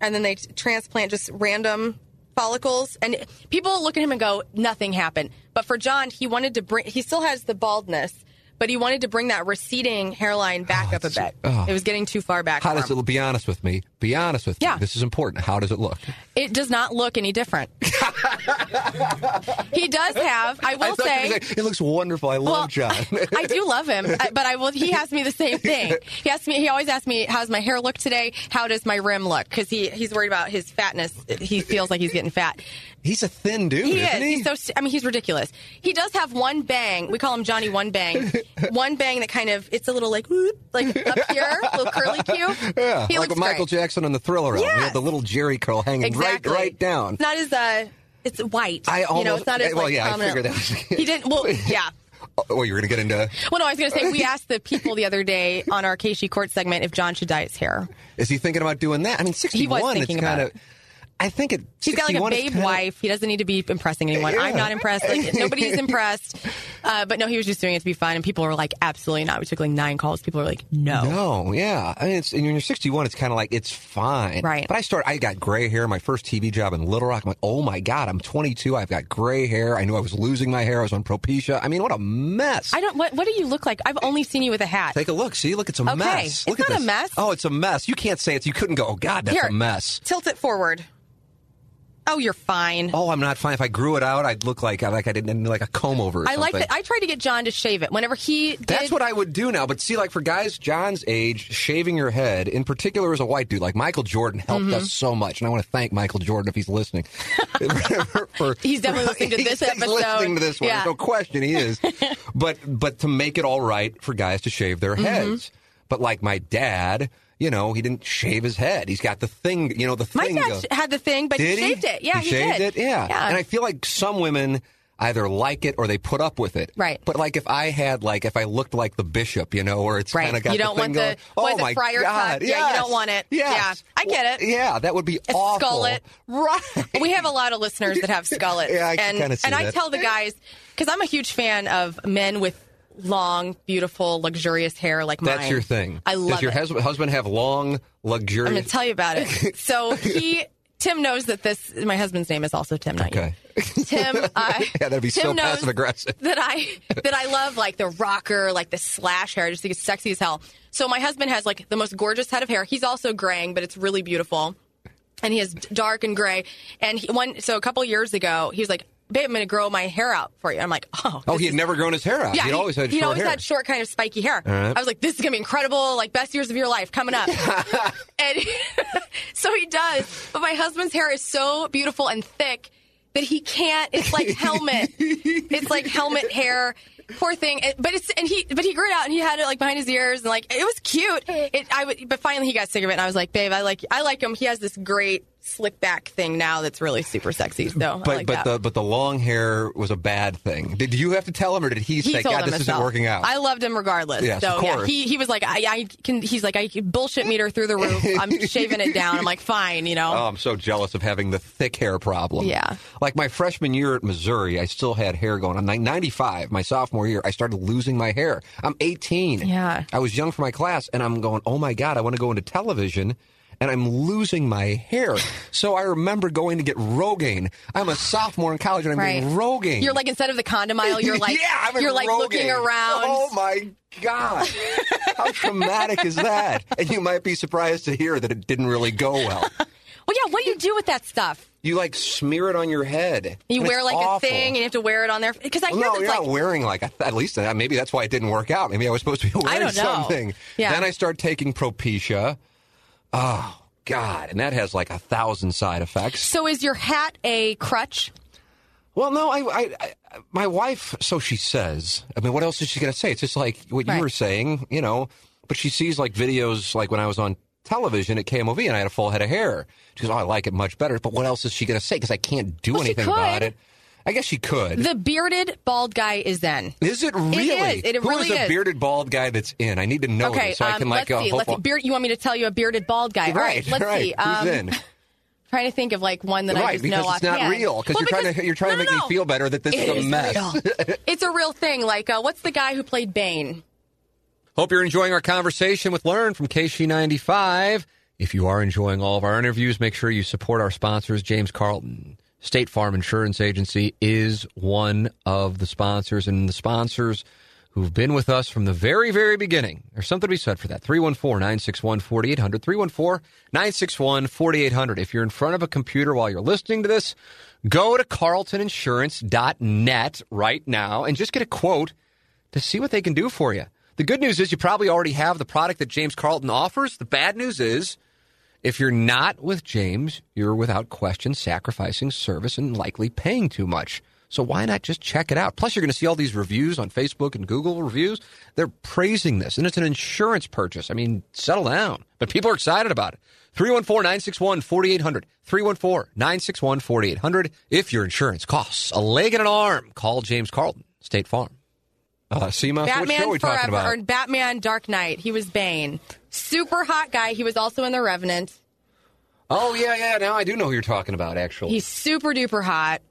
and then they transplant just random follicles. And people look at him and go, "Nothing happened." But for John, he wanted to bring. He still has the baldness, but he wanted to bring that receding hairline back oh, up a bit. oh. It was getting too far back. How for does it? Be honest with me. Be honest with Yeah. me. This is important. How does it look? It does not look any different. he does have. I I will thought you say. it looks wonderful. I love Well, John. I do love him, but I will. He asks me the same thing. He asks me. He always asks me, "How's my hair look today? How does my rim look?" Because he he's worried about his fatness. He feels like he's getting fat. He's a thin dude, He isn't is. he? He's so. I mean, he's ridiculous. He does have one bang. We call him Johnny One Bang. one bang that kind of it's a little like whoop, like up here, a little curly cue. yeah, he like looks Michael great. Jackson on the Thriller album. He had the little Jerry curl hanging Exactly. right, right down. Not as uh, it's white. I you know, almost- it's not as well, like yeah, I figured that was- he didn't. Well, yeah. Oh, you're going to get into? Well, no, I was going to say we asked the people the other day on our KC Court segment if John should dye his hair. Is he thinking about doing that? I mean, 61. thinking it's about kind of. it. I think it. He's got like a babe kinda- wife. He doesn't need to be impressing anyone. I'm not impressed. Like nobody's impressed. Uh, but no, he was just doing it to be fun, and people were like, "Absolutely not." We took like nine calls. People were like, "No." No, yeah. I mean, it's, and when you're 61, it's kind of like it's fine. Right. But I started. I got gray hair. My first TV job in Little Rock. I'm like, oh my god, I'm 22. I've got gray hair. I knew I was losing my hair. I was on Propecia. I mean, what a mess. I don't. What, what do you look like? I've only seen you with a hat. Take a look. See, look, it's a Okay. mess. It's Look at not a mess. Oh, it's a mess. You can't say it's. You couldn't go. Oh God, that's Here. a mess. Tilt it forward. Oh, you're fine. Oh, I'm not fine. If I grew it out, I'd look like like I didn't like a comb over. I like that. I tried to get John to shave it. Whenever he did, That's what I would do now. But see, like for guys John's age, shaving your head, in particular as a white dude, like Michael Jordan helped Mm-hmm. us so much. And I want to thank Michael Jordan if he's listening. For- He's definitely listening to this he's, episode. Listening to this one. Yeah. No question he is. but but to make it all right for guys to shave their Mm-hmm. heads. But like my dad, you know, he didn't shave his head. He's got the thing, you know, the thing. My dad had the thing, but did he shaved it. Yeah, he, shaved did. it. Yeah. yeah. and I feel like some women either like it or they put up with it. Right. But like if I had like if I looked like the bishop, you know, or it's Right. kind of got You don't the thing want the- going, oh is it, my friar God, cut? Yeah, you don't want it. Yes. Yeah, I get it. Yeah, that would be A awful. skullet. Right. we have a lot of listeners that have skullets. Yeah, I and, And I tell the guys because I'm a huge fan of men with long, beautiful, luxurious hair like mine. That's your thing. I love Does your it. husband, have long, luxurious? I'm going to tell you about it. So he, Tim knows that this. My husband's name is also Tim. Not you. okay. Tim. Uh, Yeah, that'd be Tim so passive aggressive. That I that I love like the rocker, like the slash hair. I just think it's sexy as hell. So my husband has like the most gorgeous head of hair. He's also graying, but it's really beautiful. And he has dark and gray. And he, one so a couple years ago, he was like, "Babe, I'm going to grow my hair out for you." I'm like, "Oh, Oh, he had is- never grown his hair out. yeah, he'd he- always had he'd short always hair. had short, kind of spiky hair. right. I was like, "This is gonna be incredible! Like best years of your life coming up." and so he does, but my husband's hair is so beautiful and thick that he can't. It's like helmet. it's like helmet hair. Poor thing. But it's and he but he grew it out and he had it like behind his ears and like it was cute. It I would but finally he got sick of it and I was like, babe, I like I like him. He has this great slick back thing now that's really super sexy. So but like but that. the but the long hair was a bad thing. Did you have to tell him, or did he, he say, "God, this himself. isn't working out"? I loved him regardless. Yes, so of yeah, course. he he was like, I, I can. He's like, I can bullshit meter through the roof. I'm shaving it down. I'm like, fine, you know. Oh, I'm so jealous of having the thick hair problem. Yeah. Like my freshman year at Missouri, I still had hair going on. Like 95, my sophomore year, I started losing my hair. I'm 18. Yeah. I was young for my class, and I'm going, oh my God, I want to go into television. And I'm losing my hair. So I remember going to get Rogaine. I'm a sophomore in college and I'm right. getting Rogaine. You're like instead of the condom aisle, you're like, yeah, I'm you're like Rogaine. looking around. Oh my God. How traumatic is that? And you might be surprised to hear that it didn't really go well. Well, yeah. What do you do with that stuff? You like smear it on your head. You wear like awful. a thing and you have to wear it on there because I hear no, that's you're like not wearing like at least. Uh, maybe that's why it didn't work out. Maybe I was supposed to be wearing I don't know. something. Yeah. Then I start taking Propecia. Oh God, and that has like a thousand side effects. So is your hat a crutch? Well, no, I, I, I my wife. So she says. I mean, what else is she going to say? It's just like what Right. you were saying, you know. But she sees like videos, like when I was on television at KMOV and I had a full head of hair. She goes, "Oh, I like it much better." But what else is she going to say? Because I can't do Well, anything about it. I guess she could. The bearded bald guy is then. Is it really? It is. It Who really is a is. bearded bald guy that's in? I need to know Okay, this so I um, can like let's uh, see. Let's see. Beard, you want me to tell you a bearded bald guy? All right, let's right. see. Um, Who's in? Trying to think of like one that I right, just because know it's not offhand. real. Because Well, you're trying to you're trying no, to make no, me feel better that this It is a mess. real. it's a real thing. Like, uh, what's the guy who played Bane? Hope you're enjoying our conversation with Lern from KSHE95. If you are enjoying all of our interviews, make sure you support our sponsors. James Carlton, State Farm Insurance Agency, is one of the sponsors, and the sponsors who've been with us from the very, very beginning. There's something to be said for that. 314 961 4800. 314 961 4800. If you're in front of a computer while you're listening to this, go to carltoninsurance.net right now and just get a quote to see what they can do for you. The good news is you probably already have the product that James Carlton offers. The bad news is if you're not with James, you're without question sacrificing service and likely paying too much. So why not just check it out? Plus, you're going to see all these reviews on Facebook and Google reviews. They're praising this, and it's an insurance purchase. I mean, settle down. But people are excited about it. 314 961 4800. 314 961 4800. If your insurance costs a leg and an arm, call James Carlton, State Farm. Uh, what are Batman we talking Forever Batman Dark Knight. He was Bane. Super hot guy. He was also in The Revenant. Oh yeah, yeah. Now I do know who you're talking about. Actually, He's super duper hot.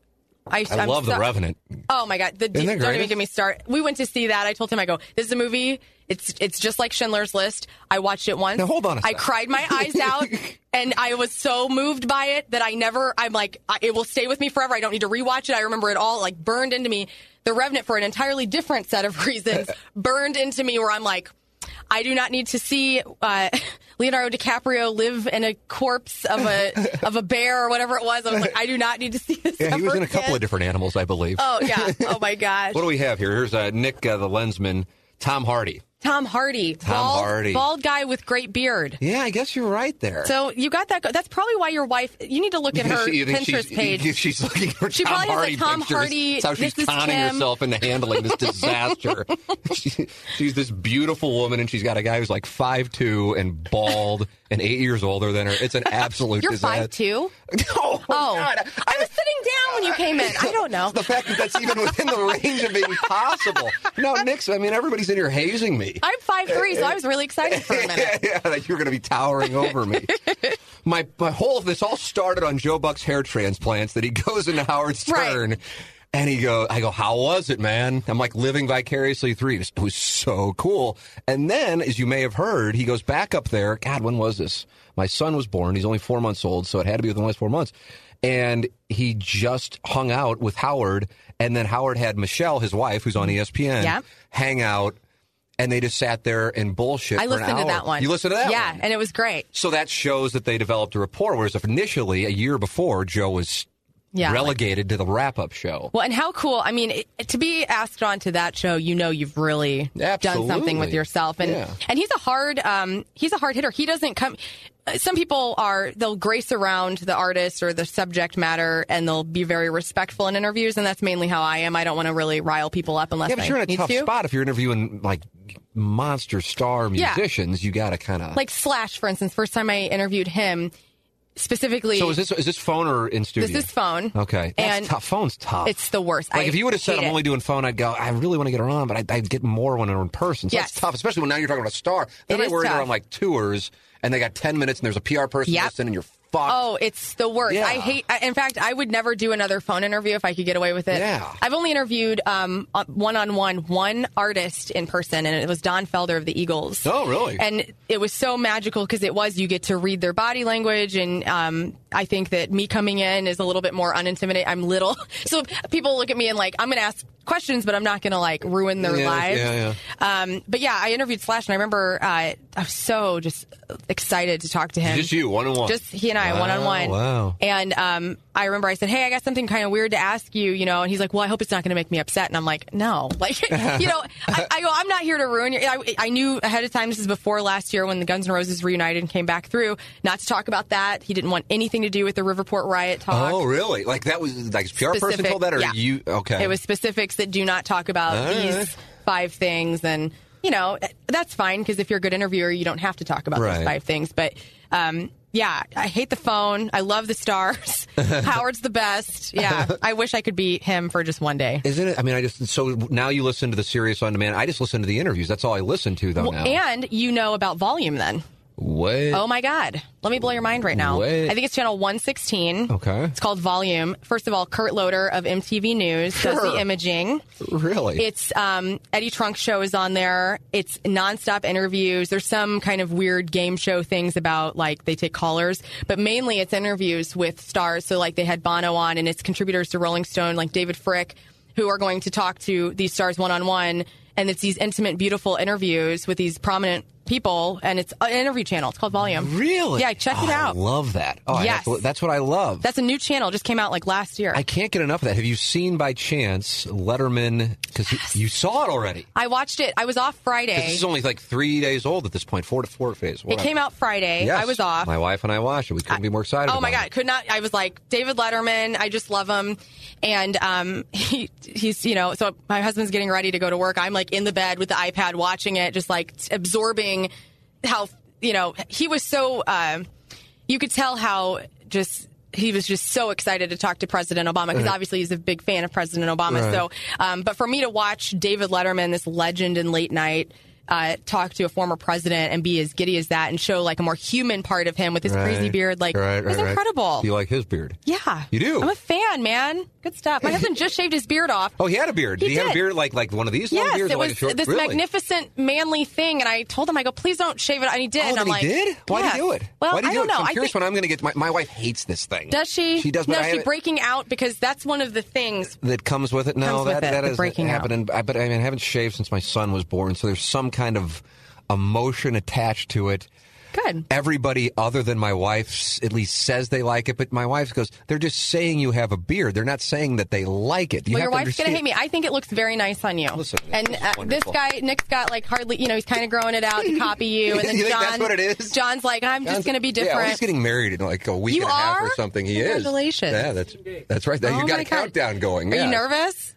I, I love so- the Revenant. Oh my god! The, Isn't that don't even get me start. We went to see that. I told him, I go, "This is a movie. It's it's just like Schindler's List. I watched it once. Now, hold on a I sec. cried my eyes out, and I was so moved by it that I never. I'm like, I, it will stay with me forever. I don't need to rewatch it. I remember it all like burned into me. The Revenant, for an entirely different set of reasons, burned into me. Where I'm like, I do not need to see uh, Leonardo DiCaprio live in a corpse of a of a bear or whatever it was. I was like, I do not need to see this. Yeah, he was in a couple of different animals, I believe. Oh yeah! Oh my gosh! What do we have here? Here's uh, Nick, uh, the lensman, Tom Hardy. Tom Hardy, Tom bald, Hardy. bald guy with great beard. Yeah, I guess you're right there. So you got that. That's probably why your wife. You need to look at her think Pinterest she's, page. you- She's looking for She Tom probably has a Hardy Tom pictures. Hardy, That's how she's conning Kim. herself into handling this disaster. she, she's this beautiful woman, and she's got a guy who's like five two and bald and eight years older than her. It's an absolute disaster. You're disaster. five two. Oh, Oh, God. I was sitting down when you came in. I don't know. The fact that that's even within the range of being possible. No, Nick's, I mean, everybody's in here hazing me. I'm five three, so I was really excited for a minute. yeah, that you're going to be towering over me. my my whole of this all started on Joe Buck's hair transplants that he goes into Howard Stern. Right. And he go, I go, how was it, man? I'm like living vicariously through you. It was so cool. And then, as you may have heard, he goes back up there. God, when was this? My son was born. He's only four months old, so it had to be within the last four months. And he just hung out with Howard. And then Howard had Michelle, his wife, who's on ESPN, Yeah. hang out. And they just sat there and bullshit. I listened to that one. You listened to that Yeah, one? and it was great. So that shows that they developed a rapport. Whereas if initially, a year before, Joe was Yeah. relegated to the wrap up show. Well, and how cool! I mean, it, to be asked on to that show, you know, you've really done something with yourself, and Yeah. and he's a hard, um, he's a hard hitter. He doesn't come. Some people are they'll grace around the artist or the subject matter, and they'll be very respectful in interviews, and that's mainly how I am. I don't want to really rile people up unless Yeah, but I you're in a need tough to. spot if you're interviewing like monster star Yeah. musicians. You got to kind of Like Slash, for instance, first time I interviewed him, specifically, So is this is this phone or in studio? this is phone. Okay, that's and tough. Phone's tough. it's the worst. like I if you would have said I'm it. only doing phone, I'd go. I really want to get her on, but I'd, I'd get more when they're in person. So Yes. that's tough, especially when now you're talking about a star. Then It I worry they're on like tours and they got ten minutes and there's a PR person Yep. listening and you're Oh, it's the worst. Yeah. I hate. I, in fact, I would never do another phone interview if I could get away with it. Yeah. I've only interviewed um, one on one one artist in person, and it was Don Felder of the Eagles. Oh, really? And it was so magical because it was you get to read their body language, and um, I think that me coming in is a little bit more unintimidating. I'm little, so people look at me and like I'm going to ask questions, but I'm not going to like ruin their Yeah, lives. yeah, Um, but yeah, I interviewed Slash, and I remember uh, I was so just excited to talk to him. Just you, one on one. Just he and I, one on one. Wow. And um, I remember I said, "Hey, I got something kind of weird to ask you," you know. And he's like, "Well, I hope it's not going to make me upset." And I'm like, "No, like, you know, I, I go, I'm not here to ruin your." I, I knew ahead of time. This is before last year when the Guns N' Roses reunited and came back through. Not to talk about that. He didn't want anything to do with the Riverport riot talk. Oh, really? Like that was like PR person told that, or yeah. you? Okay. It was specifics that do not talk about All these right. five things, and you know that's fine because if you're a good interviewer, you don't have to talk about Right. those five things. But um, yeah, I hate the phone. I love the stars. Howard's the best. Yeah, I wish I could be him for just one day. Isn't it? I mean, I just so now you listen to the Sirius on demand. I just listen to the interviews. That's all I listen to though Well, now. and you know about volume then. What? Oh my God. Let me blow your mind right now. Wait. I think it's channel 116. Okay. It's called Volume. First of all, Kurt Loder of MTV News does the imaging. really? It's um, Eddie Trunk's show is on there. It's nonstop interviews. There's some kind of weird game show things about like they take callers, but mainly it's interviews with stars. So like they had Bono on, and it's contributors to Rolling Stone like David Fricke, who are going to talk to these stars one on one, and it's these intimate, beautiful interviews with these prominent people, and it's uh, an interview channel. It's called Volume. really? Yeah, check it Oh, out. I love that. Oh, Yes. to- that's what I love. That's a new channel. Just came out like last year. I can't get enough of that. Have you seen by chance Letterman? Because you saw it already. I watched it. I was off Friday. This is only like three days old at this point. Four to four days. It came out Friday. Yes. I was off. My wife and I watched it. We couldn't be more excited. Oh my god, it. could not. I was like David Letterman. I just love him, and um, he he's you know. So my husband's getting ready to go to work. I'm like in the bed with the iPad watching it, just like absorbing how you know he was so. Uh, you could tell how just. He was just so excited to talk to President Obama because obviously he's a big fan of President Obama. Right. So, um, but for me to watch David Letterman, this legend in late night, uh, talk to a former president and be as giddy as that and show like a more human part of him with his crazy beard, like Right, it was right, right. incredible. You like his beard? Yeah. You do? I'm a fan, man. Good stuff. My husband just shaved his beard off. Oh, he had a beard. He Did he have a beard like like one of these Yes, beards? it was short? this really? magnificent manly thing, and I told him, I go, please don't shave it, and he did. Oh, and I'm he like, did? Why yes. did he do it? Well, did I do don't it? know. I'm I curious think, when I'm going to get. My, my wife hates this thing. does she? She does. No, she's breaking out because that's one of the things. that comes with it. No, that that has breaking I, but I mean, I haven't shaved since my son was born, so there's some kind of emotion attached to it. Good. Everybody other than my wife at least says they like it, but my wife goes, "They're just saying you have a beard. They're not saying that they like it." You well, have your to wife's gonna hate me. I think it looks very nice on you. Listen, and uh, this guy, Nick's got like hardly, you know, he's kind of growing it out to copy you. And then You think John, that's what it is? John's like, I'm just gonna be Yeah, well, different. he's getting married in like a week You and a half or something. He Congratulations. is. Congratulations. Yeah, that's that's right. Oh you got a God. countdown going. Are yeah. you nervous?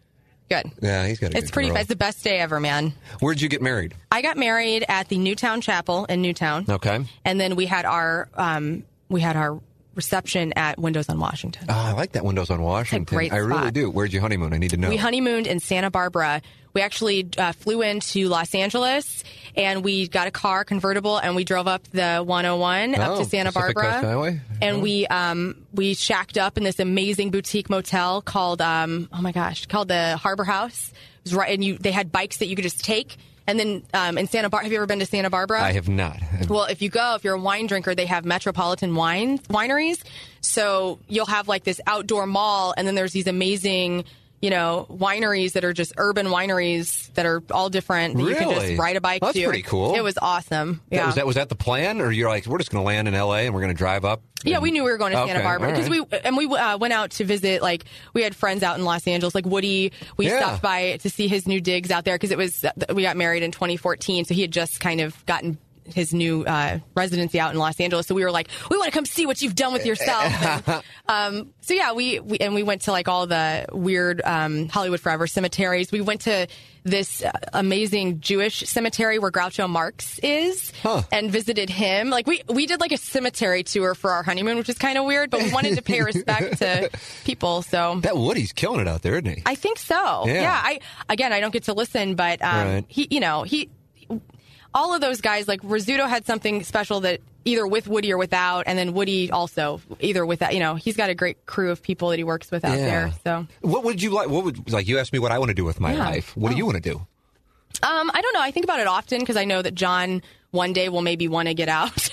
Good. Yeah, he's got. A It's good pretty. girl. It's the best day ever, man. Where'd you get married? I got married at the Newtown Chapel in Newtown. Okay. And then we had our um, we had our reception at Windows on Washington. Oh, I like that Windows on Washington. great I really do. Where'd you honeymoon? I need to know. We honeymooned in Santa Barbara. We actually uh, flew into Los Angeles and we got a car convertible and we drove up the 101 up Oh, to Santa Pacific Barbara. Coast Highway? And we um, we shacked up in this amazing boutique motel called um, oh my gosh called the Harbor House. It was right, and you they had bikes that you could just take. And then um, in Santa Barbara, have you ever been to Santa Barbara? I have not. Well, if you go, if you're a wine drinker, they have metropolitan wine wineries. So you'll have like this outdoor mall, and then there's these amazing, you know, wineries that are just urban wineries that are all different. That You can Really? just ride a bike That's to. pretty cool. It was awesome. That- Yeah. was that was that the plan, or you're like, we're just going to land in L.A. and we're going to drive up? Yeah, and- we knew we were going to Santa Okay, Barbara because right. we and we uh, went out to visit. Like we had friends out in Los Angeles, like Woody. We Yeah. stopped by to see his new digs out there because it was we got married in 2014, so he had just kind of gotten his new uh, residency out in Los Angeles. So we were like, we want to come see what you've done with yourself. And, um, so yeah, we, we and we went to like all the weird um, Hollywood Forever cemeteries. We went to this uh, amazing Jewish cemetery where Groucho Marx is and visited him. Like we we did like a cemetery tour for our honeymoon, which is kind of weird, but we wanted to pay respect to people. So That Woody's killing it out there, isn't he? I think so. Yeah. I again, I don't get to listen, but um, Right. he, you know, he, all of those guys, like Rizzuto had something special that either with Woody or without, and then Woody also either with that. You know, he's got a great crew of people that he works with out Yeah. there. So, What would you like? What would like? You asked me what I want to do with my Yeah. life. What do you want to do? um, I don't know. I think about it often because I know that John one day will maybe want to get out.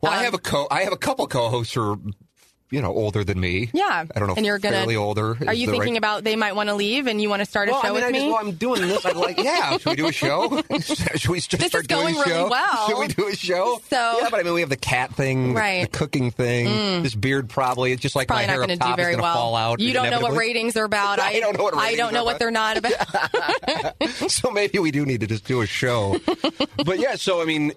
Well, I Um, have a co. I have a couple co-hosts who are, you know, older than me. Yeah, I don't know. And you're gonna fairly older. Are you thinking right- about they might want to leave and you want to start a Well, show I mean, with I me? just, well, I'm doing this. I'm like, yeah. Should we do a show? Should we just This is start doing going a really show? well. Should we do a show? So- yeah, but I mean, we have the cat thing, Right. Mm. The cooking thing. This beard probably. It's just like Probably my hair going up to do top is very gonna well. fall out. You don't know what ratings are about. I don't know what I don't know what they're not about. so maybe we do need to just do a show. but yeah, so I mean,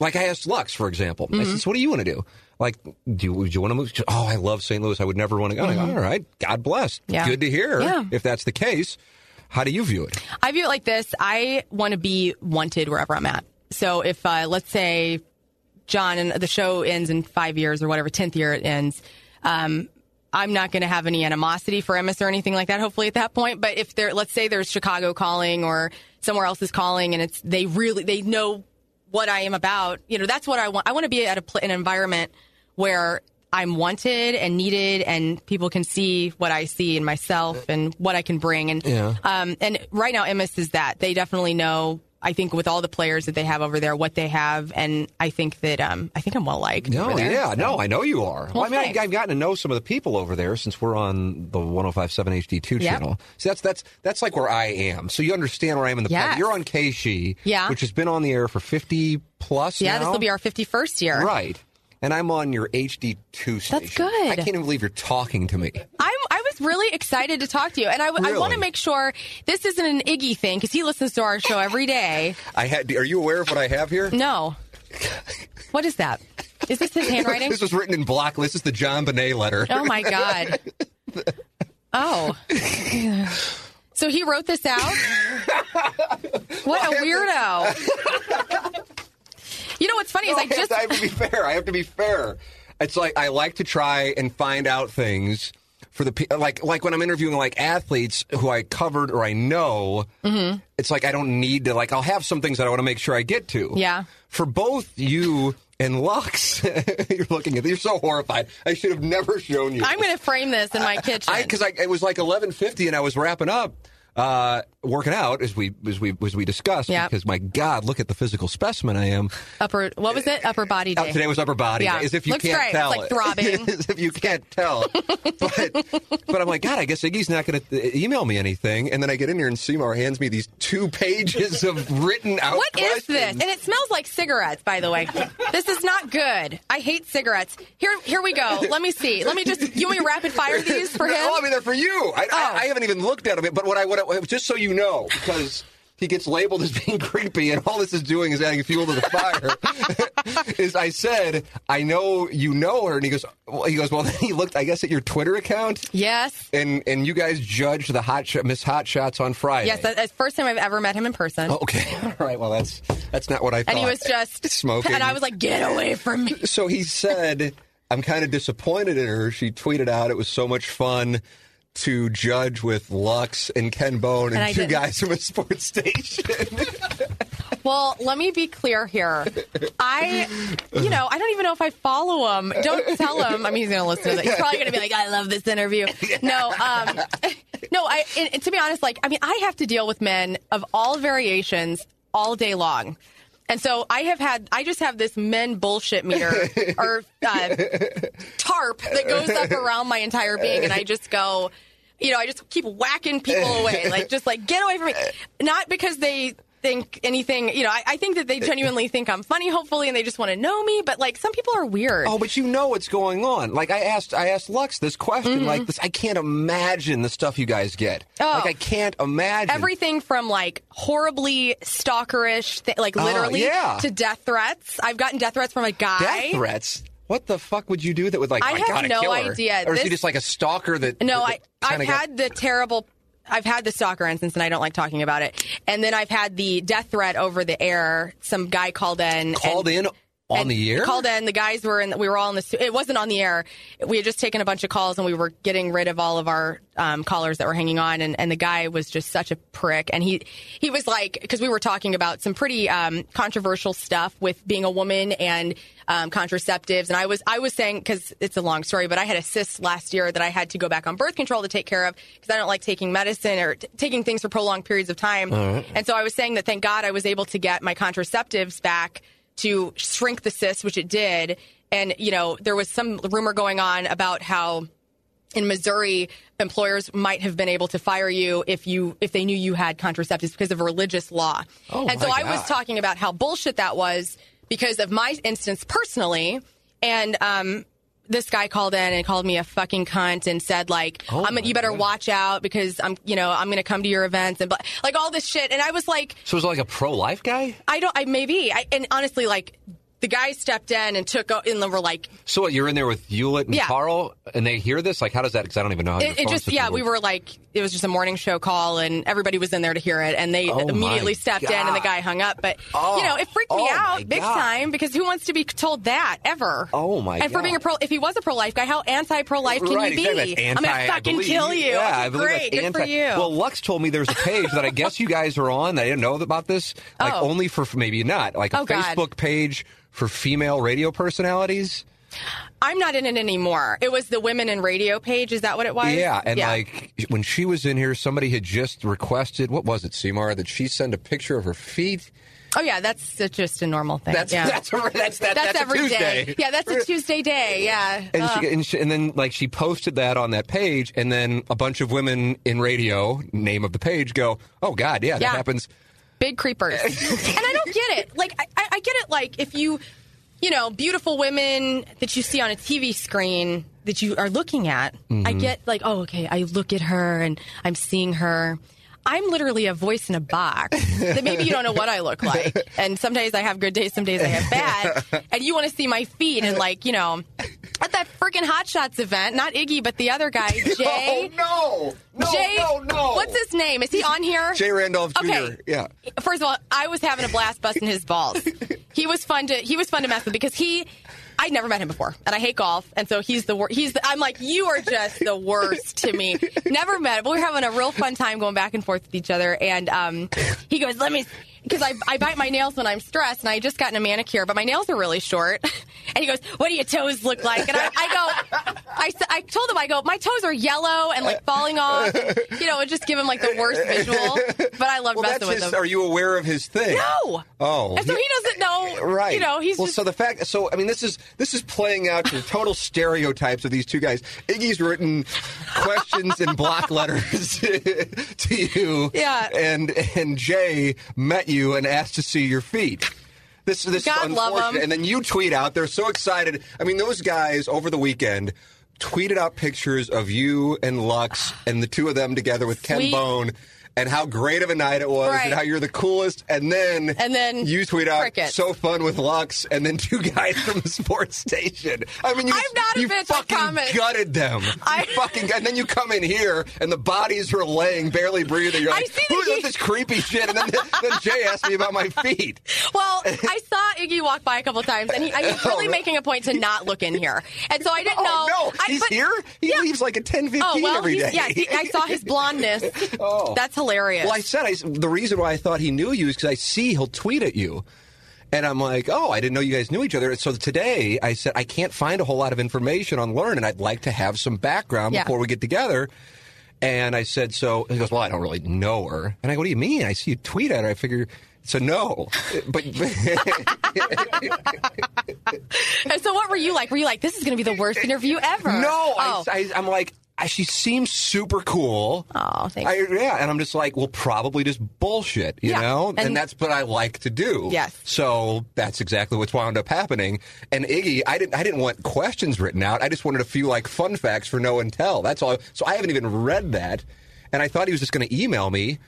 like I asked Lux, for example. I Mm-hmm. said, "What do you want to do? Like, do you, would you want to move? Oh, I love St. Louis. I would never want to go. Go, All right, God bless. Mm-hmm. Yeah. Good to hear. Yeah. If that's the case, how do you view it? I view it like this. I want to be wanted wherever I'm at. So if, uh, let's say, John and the show ends in five years or whatever, 10th year it ends, um, I'm not going to have any animosity for Emmis or anything like that, hopefully at that point. But if there, let's say there's Chicago calling or somewhere else is calling and it's, they really, they know what I am about, you know, that's what I want. I want to be at a, an environment where I'm wanted and needed and people can see what I see in myself and what I can bring. And, Yeah. um, and right now, Emmis is that. They definitely know, I think, with all the players that they have over there, what they have. And I think that, um, I think I'm well liked. No, there, yeah, so. no, I know you are. Well, I mean, I. I've gotten to know some of the people over there since we're on the 105.7 HD2 Yep. channel. So that's that's that's like where I am. So you understand where I am in the Yes. You're on KSHE, Yeah. which has been on the air for 50 plus. Yeah, this will be our 51st year. right. And I'm on your HD2 station. That's good. I can't even believe you're talking to me. I was really excited to talk to you. And I, Really? want to make sure this isn't an Iggy thing because he listens to our show every day. I had. Are you aware of what I have here? No. What is that? Is this his handwriting? This was written in block. This is the John Bonet letter. Oh my god. Oh. So he wrote this out? What a weirdo. You know what's funny is I just I have to be fair. I have to be fair. It's like I like to try and find out things for the like like when I'm interviewing like athletes who I covered or I know. Mm-hmm. It's like I don't need to like I'll have some things that I want to make sure I get to. Yeah. For both you and Lux, you're looking at you're so horrified. I should have never shown you. I'm going to frame this in my kitchen. I because I it was like 11:50 and I was wrapping up. Uh, working out as we as we as we discussed Yeah. because my God, look at the physical specimen I am. upper what was it? Upper body Uh, day. today was upper body. Yeah. As if you Looks can't great. tell. It's like throbbing. as if you can't tell. but but I'm like, God, I guess Iggy's not going to email me anything. And then I get in here and Seymour hands me these two pages of written out. What is this? And it smells like cigarettes, by the way. This is not good. I hate cigarettes. Here, here we go. Let me see. Let me just. You want me to rapid fire these for him? No, I mean they're for you. I, Oh. I, I haven't even looked at them. But what I what Just so you know, because he gets labeled as being creepy, and all this is doing is adding fuel to the fire. is I said I know you know her, and he goes, well, he goes, well then he looked, I guess, at your Twitter account. Yes. And and you guys judged the hot shot, Miss Hot Shots on Friday. Yes. That's the first time I've ever met him in person. Oh, okay. All right. Well, that's that's not what I thought. and he was just smoking. And I was like, "Get away from me!" so he said, I'm kind of disappointed in her. She tweeted out it was so much fun to judge with Lux and Ken Bone and, And two didn't. guys from a sports station. Well, let me be clear here. I, you know, I don't even know if I follow him. Don't tell him. I mean, he's going to listen to that. He's probably going to be like, I love this interview. No, um, no, I, and, and to be honest, like, I mean, I have to deal with men of all variations all day long. And so I have had, I just have this men bullshit meter or uh, tarp that goes up around my entire being. And I just go, you know, I just keep whacking people away. Like, just like, get away from me. Not because they think anything, you know, I, I think that they genuinely think I'm funny, hopefully, and they just want to know me. But like, some people are weird. Oh, but you know what's going on. Like I asked, I asked Lux this question. Like this, I can't imagine the stuff you guys get. Mm-hmm. Oh. Like I can't imagine Everything from like horribly stalkerish, th- like Oh, literally, yeah. to death threats. I've gotten death threats from a guy. death threats. What the fuck would you do that would like? I "Oh, have no kill her"? idea. Or is he just like a stalker that? No, that I I've had the terrible. I've had the stalker instance, and I don't like talking about it. And then I've had the death threat over the air. Some guy called in. called and, in on and the air. Called in. The guys were in. We were all in the. It wasn't on the air. We had just taken a bunch of calls, and we were getting rid of all of our um, callers that were hanging on. And, and the guy was just such a prick. And he he was like, because we were talking about some pretty um, controversial stuff with being a woman and um, contraceptives. And I was I was saying because it's a long story, but I had a cyst last year that I had to go back on birth control to take care of because I don't like taking medicine or t- taking things for prolonged periods of time. And so I was saying that thank God I was able to get my contraceptives back to shrink the cyst, which it did. And, you know, there was some rumor going on about how in Missouri, employers might have been able to fire you if you if they knew you had contraceptives because of religious law. Oh, and so my I was talking about how bullshit that was because of my instance personally. And um, this guy called in and called me a fucking cunt and said like, Oh, I'm, "You better God. watch out because I'm, you know, I'm going to come to your events and like all this shit." And I was like, so it was like a pro life guy? I don't. I maybe. I, and honestly, like the guy stepped in and took and they were like, So what? You're in there with Ulett and Yeah. Carl, and they hear this. Like, how does that? Because I don't even know how. it, it just yeah. We were like, it was just a morning show call, and everybody was in there to hear it, and they Oh, immediately stepped in, and the guy hung up. But Oh. you know, it freaked me Oh, oh out big God. time because who wants to be told that ever? Oh, my god. And for being a pro, if he was a pro life guy, how anti pro life can right, you be? exactly. That's I'm gonna fucking kill you. Yeah, I believe great, that's good anti. for you. Well, Lux told me there's a page that I guess you guys are on. that I didn't know about this. Like Oh. only for maybe not like a Oh, Facebook page for female radio personalities. I'm not in it anymore. It was the women in radio page. Is that what it was? Yeah, and like when she was in here, somebody had just requested what was it, Seymour, that she send a picture of her feet. oh yeah, that's just a normal thing. That's yeah. that's a, that's that, That's that's, every a day. Yeah, that's a Tuesday day. Yeah. And, Uh, she, and, she, and then, like, she posted that on that page, and then a bunch of women in radio, name of the page, go, "Oh God, yeah, that Yeah. happens." Big creepers. and I don't get it. Like, I, I I get it. Like, if you, you know, beautiful women that you see on a TV screen that you are looking at, I Mm-hmm. get like, oh, okay, I look at her and I'm seeing her. I'm literally a voice in a box. that maybe you don't know what I look like. And some days I have good days, some days I have bad. And you want to see my feet and like, you know, at that freaking Hot Shots event, not Iggy, but the other guy, Jay. Oh no, no, Jay, no, no! what's his name? Is he on here? Jay Randolph Jr. Okay. Yeah. First of all, I was having a blast busting his balls. He was fun to he was fun to mess with because he I'd never met him before, and I hate golf, and so he's the worst. he's the, I'm like you are just the worst to me. Never met him, but we were having a real fun time going back and forth with each other, and um, he goes, "Let me." Because I, I bite my nails when I'm stressed, and I just gotten a manicure, but my nails are really short. And he goes, "What do your toes look like?" And I, I go, I, I told him, I go, my toes are yellow and like falling off, and, you know, and just give him like the worst visual. But I love Well, messing with his. him. Are you aware of his thing? No. Oh. And so he doesn't know. Right. You know, he's well. just. So the fact. So I mean, this is this is playing out to the total stereotypes of these two guys. Iggy's written questions in block letters to you. Yeah. And and Jay met you and asked to see your feet. This this God is unfortunate. And then you tweet out. They're so excited. I mean, those guys over the weekend. Tweeted out pictures of you and Lux and the two of them together with Ken Sweet. Bone, and how great of a night it was Right. and how you're the coolest. And then And then you tweet out crickets. so fun with Lux and then two guys from the sports station. I mean, you, I'm not a you I fucking comment. gutted them. You I- fucking and then you come in here and the bodies are laying, barely breathing. You're like, who's this creepy shit? And then, then Jay asked me about my feet. Well, I saw Iggy walk by a couple times, and he, I was oh, really Oh, making a point to not look in here, and so I didn't oh, know. Oh no, I, he's but- here. He Yeah. leaves like at 10, 15 Oh well, every he's, day. yeah. he- I saw his blondness. Oh. That's hilarious. Well, I said I, the reason why I thought he knew you is because I see he'll tweet at you. And I'm like, oh, I didn't know you guys knew each other. So today I said, I can't find a whole lot of information on Lern, and I'd like to have some background Yeah. before we get together. And I said, so he goes, well, I don't really know her. And I go, what do you mean? I see you tweet at her. I figure a no. But and so, what were you like? Were you like, this is going to be the worst interview ever? no, Oh, I, I'm like, I, she seems super cool. oh thanks. I, yeah, and I'm just like, well, probably just bullshit, you Yeah, know? And, and- that's what I like to do. Yes. So that's exactly what's wound up happening. And Iggy, I didn't, I didn't want questions written out. I just wanted a few like fun facts for no and tell. That's all. So I haven't even read that. And I thought he was just going to email me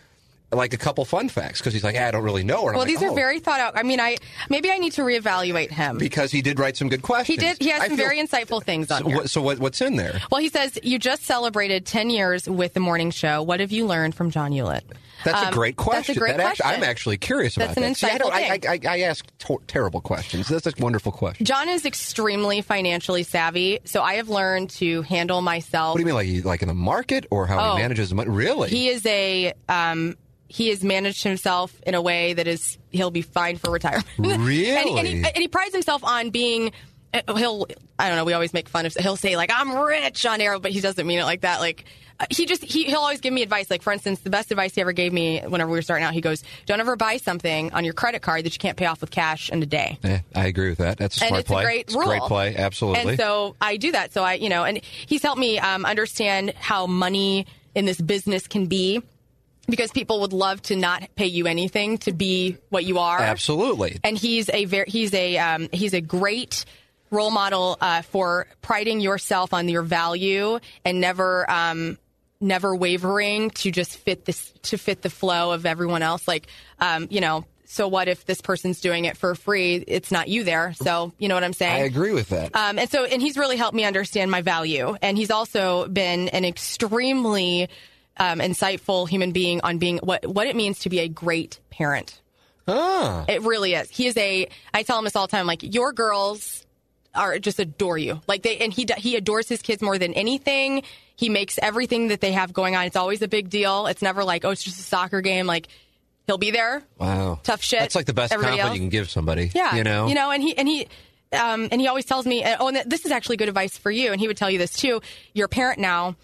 like a couple fun facts because he's like, "Ah, I don't really know her. And I'm well, like, these are "Oh." very thought out. I mean, I maybe I need to reevaluate him. because he did write some good questions. He did. He has I some feel- very insightful things on So, here. what, so what, what's in there? Well, he says you just celebrated 10 years with the morning show. What have you learned from John Ulett? That's Um, a great question. That's a great That question. I'm actually curious That's about that. See, I, I, I, I ask terrible questions. That's a wonderful question. John is extremely financially savvy, so I have learned to handle myself. What do you mean, like like in the market, or how Oh. he manages money? Really? He is a um, he has managed himself in a way that is he'll be fine for retirement. Really? and, and, he, and he prides himself on being. uh, He'll I don't know. We always make fun of. He'll say like I'm rich on air, but he doesn't mean it like that. Like uh, he just he he'll always give me advice. Like for instance, the best advice he ever gave me whenever we were starting out, he goes, "Don't ever buy something on your credit card that you can't pay off with cash in a day." Eh, I agree with that. That's a and it's play. a great It's rule. great play. Absolutely. And so I do that. So I, you know, and he's helped me um, understand how money in this business can be. Because people would love to not pay you anything to be what you are. Absolutely. And he's a very he's a um, he's a great role model uh, for priding yourself on your value and never um, never wavering to just fit this to fit the flow of everyone else. Like um, you know. So what if this person's doing it for free? It's not you there. So you know what I'm saying? I agree with that. Um, and so, and he's really helped me understand my value. And he's also been an extremely um, insightful human being on being what what it means to be a great parent. ah. It really is. He is a. I tell him this all the time. Like your girls are just adore you. Like they and he he adores his kids more than anything. He makes everything that they have going on. It's always a big deal. It's never like oh it's just a soccer game. Like he'll be there. Wow. Tough shit. That's like the best Everybody compliment else. you can give somebody. Yeah, You know? you know, and he and he. Um, and he always tells me, oh, and this is actually good advice for you. And he would tell you this too. You're a parent now.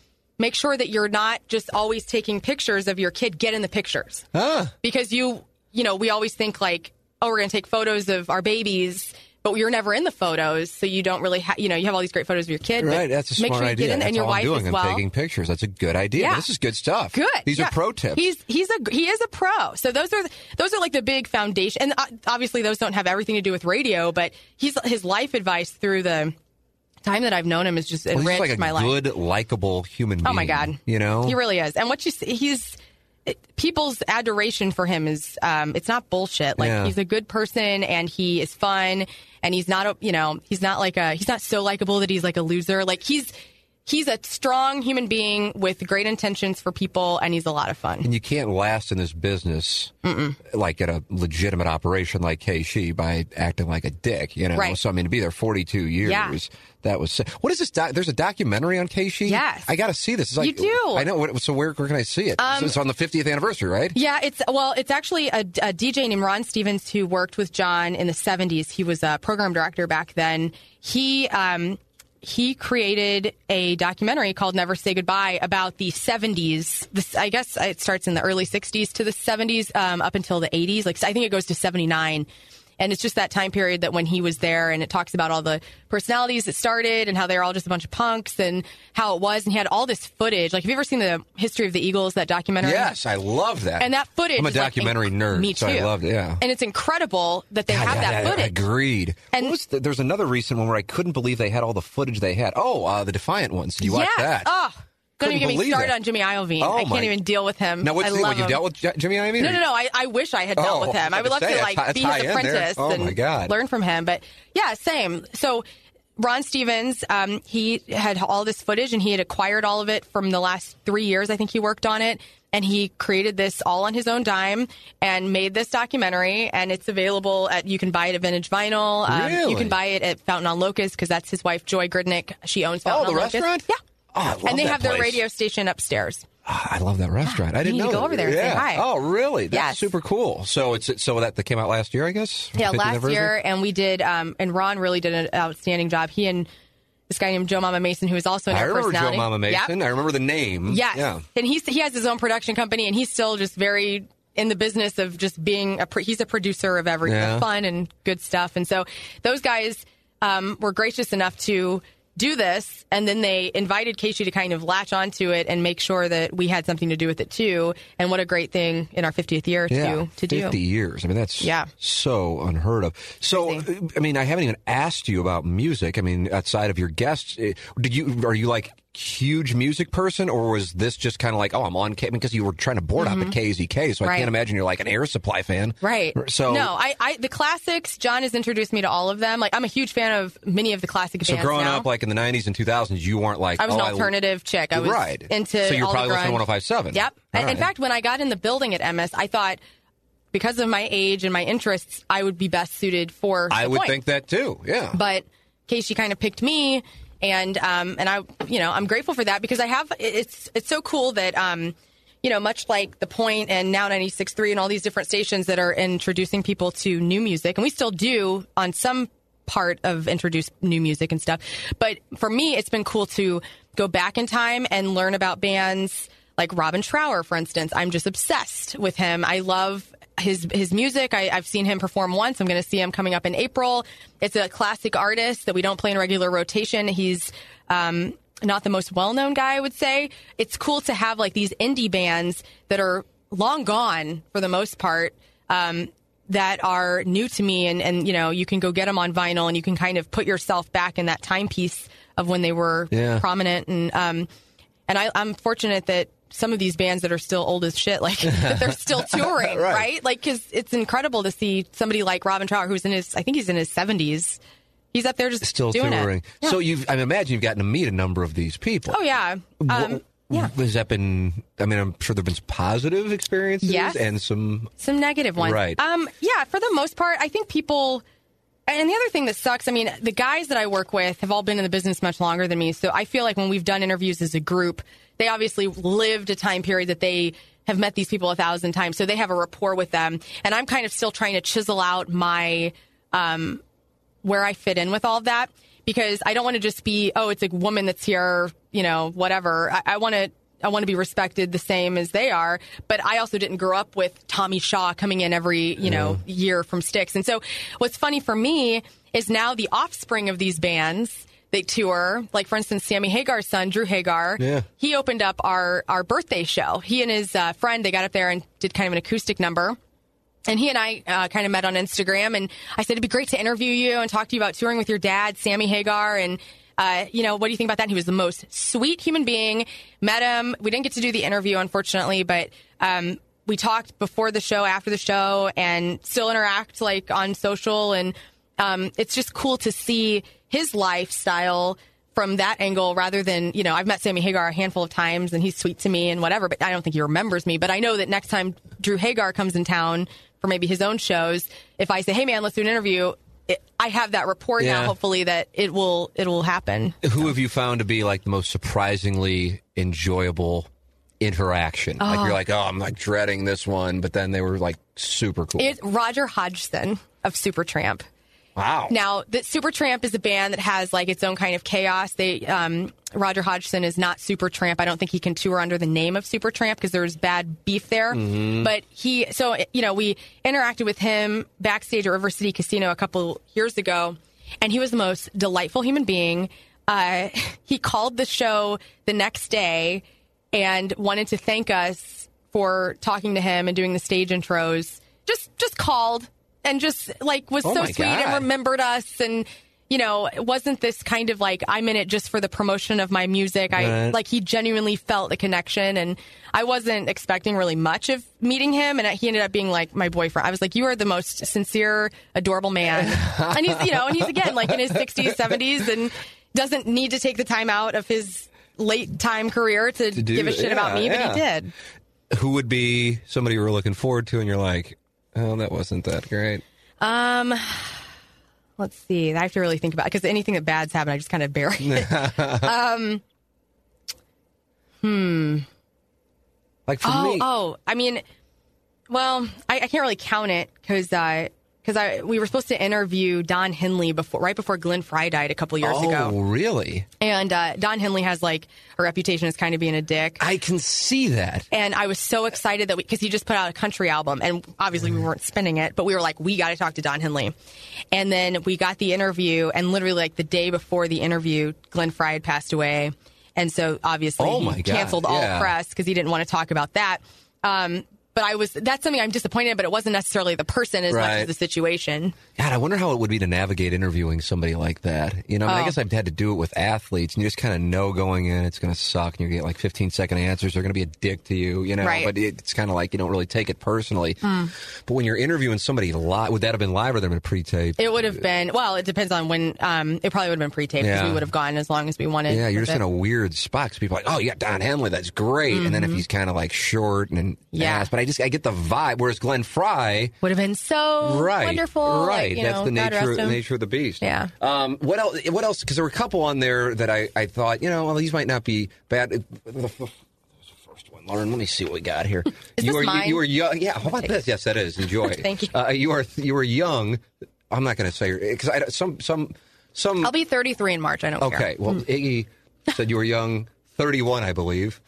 Make sure that you're not just always taking pictures of your kid. Get in the pictures Ah. because you, you know, we always think like, oh, we're going to take photos of our babies, but you're never in the photos, so you don't really, ha- you know, you have all these great photos of your kid. Right, that's a make smart sure you idea. Get in, That's and your wife I'm doing. as well. I'm taking pictures. That's a good idea. Yeah. This is good stuff. Good. These yeah. are pro tips. He's he's a he is a pro. So those are those are like the big foundation. And uh, obviously those don't have everything to do with radio, but he's his life advice through the time that I've known him has just Well, he's enriched like a my life. good, likable human being. Oh my god, You know? he really is. And what you see, he's it, people's adoration for him is um, it's not bullshit. Like Yeah. he's a good person and he is fun and he's not a you know he's not like a he's not so likable that he's like a loser. Like he's he's a strong human being with great intentions for people and he's a lot of fun. And you can't last in this business like at a legitimate operation like KSHE by acting like a dick, you know? Right. So, I mean, to be there 42 years, Yeah. that was. What is this? Doc- There's a documentary on KSHE? Yes. I got to see this. It's like, You do. Um, I know. So, where, where can I see it? So it's on the 50th anniversary, right? Yeah, it's well, it's actually a, a DJ named Ron Stevens who worked with John in the '70s. He was a program director back then. He um, he created a documentary called "Never Say Goodbye" about the '70s. This, I guess it starts in the early '60s to the '70s, um, up until the '80s. Like I think it goes to '79. And it's just that time period that when he was there, and it talks about all the personalities that started and how they're all just a bunch of punks and how it was. And he had all this footage. Like, have you ever seen the History of the Eagles, that documentary? Yes, I love that. And that footage. I'm a is, like, documentary nerd, Me too. so I loved it. Yeah. And it's incredible that they God, have that yeah, footage. Agreed. And- What was the, there's another recent one where I couldn't believe they had all the footage they had. Oh, uh, the Defiant ones. Did you watch yes. that? Oh, Don't even get me started it. on Jimmy Iovine. Oh, I can't even deal with him. Now, what's I the, what, you him. dealt with Jimmy Iovine? No, no, no. I, I wish I had dealt Oh, with him. I I would love gonna like that's be his apprentice Oh, and learn from him. But yeah, same. So Ron Stevens, um, he had all this footage and he had acquired all of it from the last three years. I think he worked on it. And he created this all on his own dime and made this documentary. And it's available at, you can buy it at Vintage Vinyl. Um, Really? You can buy it at Fountain on Locust because that's his wife, Joy Grdnic. She owns Fountain Oh, the on Locust. restaurant? Yeah. Oh, and they have their radio station upstairs. Ah, I love that restaurant. I didn't need know to go over there and say yeah. hi. Oh, really? That's Yes. super cool. So it's so that that came out last year, I guess. Yeah, last year, and we did, um, and Ron really did an outstanding job. He and this guy named Joe Mama Mason, who is also an I air remember Joe. Mama Yep. Mason. I remember the name. Yes. Yeah. And he's, he has his own production company, and he's still just very in the business of just being a, he's a producer of everything, Yeah. fun and good stuff. And so those guys um, were gracious enough to do this, and then they invited KSHE to kind of latch onto it and make sure that we had something to do with it too. And what a great thing in our 50th year Yeah, to to do. 50 years. I mean, that's Yeah. so unheard of. So, Crazy. I mean, I haven't even asked you about music. I mean, outside of your guests, eh, did you are you like huge music person, or was this just kind of like, oh, I'm on K because you were trying to board up at KZK, so I Mm-hmm. Can't imagine you're like an Air Supply fan, Right. So, no, I, I the classics. John has introduced me to all of them. Like I'm a huge fan of many of the classic so growing now. up like in the 90s and 2000s, you weren't like I was oh, an alternative chick. I was right into So you're probably listening to 105.7. Yep. All right. In fact, when I got in the building at Emmis, I thought because of my age and my interests, I would be best suited for. I would point. think that too. Yeah. but KSHE kind of picked me, and um, and I, you know, I'm grateful for that because I have. It's it's so cool that um, you know, much like the Point and now 96.3 and all these different stations that are introducing people to new music, and we still do on some part of introduce new music and stuff. But for me, it's been cool to go back in time and learn about bands like Robin Trower, for instance. I'm just obsessed with him. I love his his music. I, I've seen him perform once. I'm going to see him coming up in April. It's a classic artist that we don't play in regular rotation. He's um, not the most well known guy, I would say. It's cool to have like these indie bands that are long gone for the most part. Um, that are new to me and, and you know you can go get them on vinyl and you can kind of put yourself back in that timepiece of when they were Yeah. prominent and um and I, I'm fortunate that some of these bands that are still old as shit, like that they're still touring, Right. right? Like, because it's incredible to see somebody like Robin Trower, who's in his, I think he's in his 70s. He's up there just Still touring. Yeah. So you've, I imagine you've gotten to meet a number of these people. oh yeah, um, yeah. Has that been? I mean, I'm sure there've been some positive experiences Yes. and some. Some negative ones, Right. Um, yeah, for the most part, I think people. And the other thing that sucks, I mean, the guys that I work with have all been in the business much longer than me. So I feel like when we've done interviews as a group, they obviously lived a time period that they have met these people a thousand times. So they have a rapport with them. And I'm kind of still trying to chisel out my, um, where I fit in with all of that because I don't want to just be, oh, it's a woman that's here, you know, whatever. I, I want to. I want to be respected the same as they are, but I also didn't grow up with Tommy Shaw coming in every, you know, year from Styx. And so what's funny for me is now the offspring of these bands they tour, like for instance, Sammy Hagar's son, Drew Hagar. Yeah. He opened up our our birthday show. He and his uh, friend they got up there and did kind of an acoustic number. And he and I uh, kind of met on Instagram, and I said it'd be great to interview you and talk to you about touring with your dad, Sammy Hagar, and uh, you know what do you think about that? And he was the most sweet human being. Met him. We didn't get to do the interview, unfortunately, but um, we talked before the show, after the show, and still interact like on social. And um, it's just cool to see his lifestyle from that angle rather than, you know, I've met Sammy Hagar a handful of times and he's sweet to me and whatever, but I don't think he remembers me. But I know that next time Drew Hagar comes in town for maybe his own shows, if I say, hey man, let's do an interview, it, I have that rapport Yeah. now, hopefully, that it will it will happen. Who have you found to be like the most surprisingly enjoyable interaction? Like you're like, oh, I'm like dreading this one, but then they were like super cool. It's Roger Hodgson of Supertramp. Wow. Now, the Supertramp is a band that has like its own kind of chaos. They um, Roger Hodgson is not Supertramp. I don't think he can tour under the name of Supertramp because there's bad beef there. But he, so you know, we interacted with him backstage at River City Casino a couple years ago, and he was the most delightful human being. Uh, he called the show the next day and wanted to thank us for talking to him and doing the stage intros. Just, just called and just like was Oh so sweet and remembered us and you know, it wasn't this kind of like I'm in it just for the promotion of my music. I like he genuinely felt the connection, and I wasn't expecting really much of meeting him, and he ended up being like my boyfriend. I was like, you are the most sincere, adorable man, and he's you know, and he's again like in his 60s, 70s, and doesn't need to take the time out of his late time career to, do give a shit about Yeah, me, yeah. but he did. Who would be somebody you were looking forward to, and you're like, oh, that wasn't that great. Um, let's see. I have to really think about because anything that bad's happened, I just kind of bury it. um, hmm. Like for Oh, me, oh. I mean, well, I, I can't really count it because because I we were supposed to interview Don Henley before right before Glenn Frey died a couple years oh, ago, Oh, really? and uh, Don Henley has like a reputation as kind of being a dick. I can see that. And I was so excited that we, because he just put out a country album, and obviously we weren't spinning it, but we were like, we got to talk to Don Henley. And then we got the interview, and literally like the day before the interview, Glenn Frey had passed away, and so obviously Oh he God, canceled all yeah. press because he didn't want to talk about that. Um, but I was that's something I'm disappointed, but it wasn't necessarily the person as much as the situation. God, I wonder how it would be to navigate interviewing somebody like that. You know, I, mean, I Oh. guess I've had to do it with athletes, and you just kind of know going in it's going to suck, and you get like 15 second answers. They're going to be a dick to you, you know. Right. But it's kind of like you don't really take it personally. But when you're interviewing somebody live, would that have been live or would that have been pre-taped? It would have been well. It depends on when. Um, it probably would have been pre-taped because Yeah. we would have gone as long as we wanted. yeah, you're just in it. a weird spot 'cause people are like, oh, you got Don Henley, that's great. And then if he's kind of like short and Mm-hmm. Yeah. ass, but I just I get the vibe. Whereas Glenn Frey, would have been so right, wonderful. right, like, that's know, the nature nature of the beast. Yeah. Um, what else? What else? Because there were a couple on there that I, I thought, you know, well, these might not be bad. The first one, Lauren. Let me see what we got here. Is you this are mine? you were young. Yeah. How about this? Yes, that is. Enjoy. Thank you. Uh, you are you were young. I'm not going to say because I some some some. I'll be 33 in March. I don't care. okay. Well, Iggy said you were young. 31, I believe.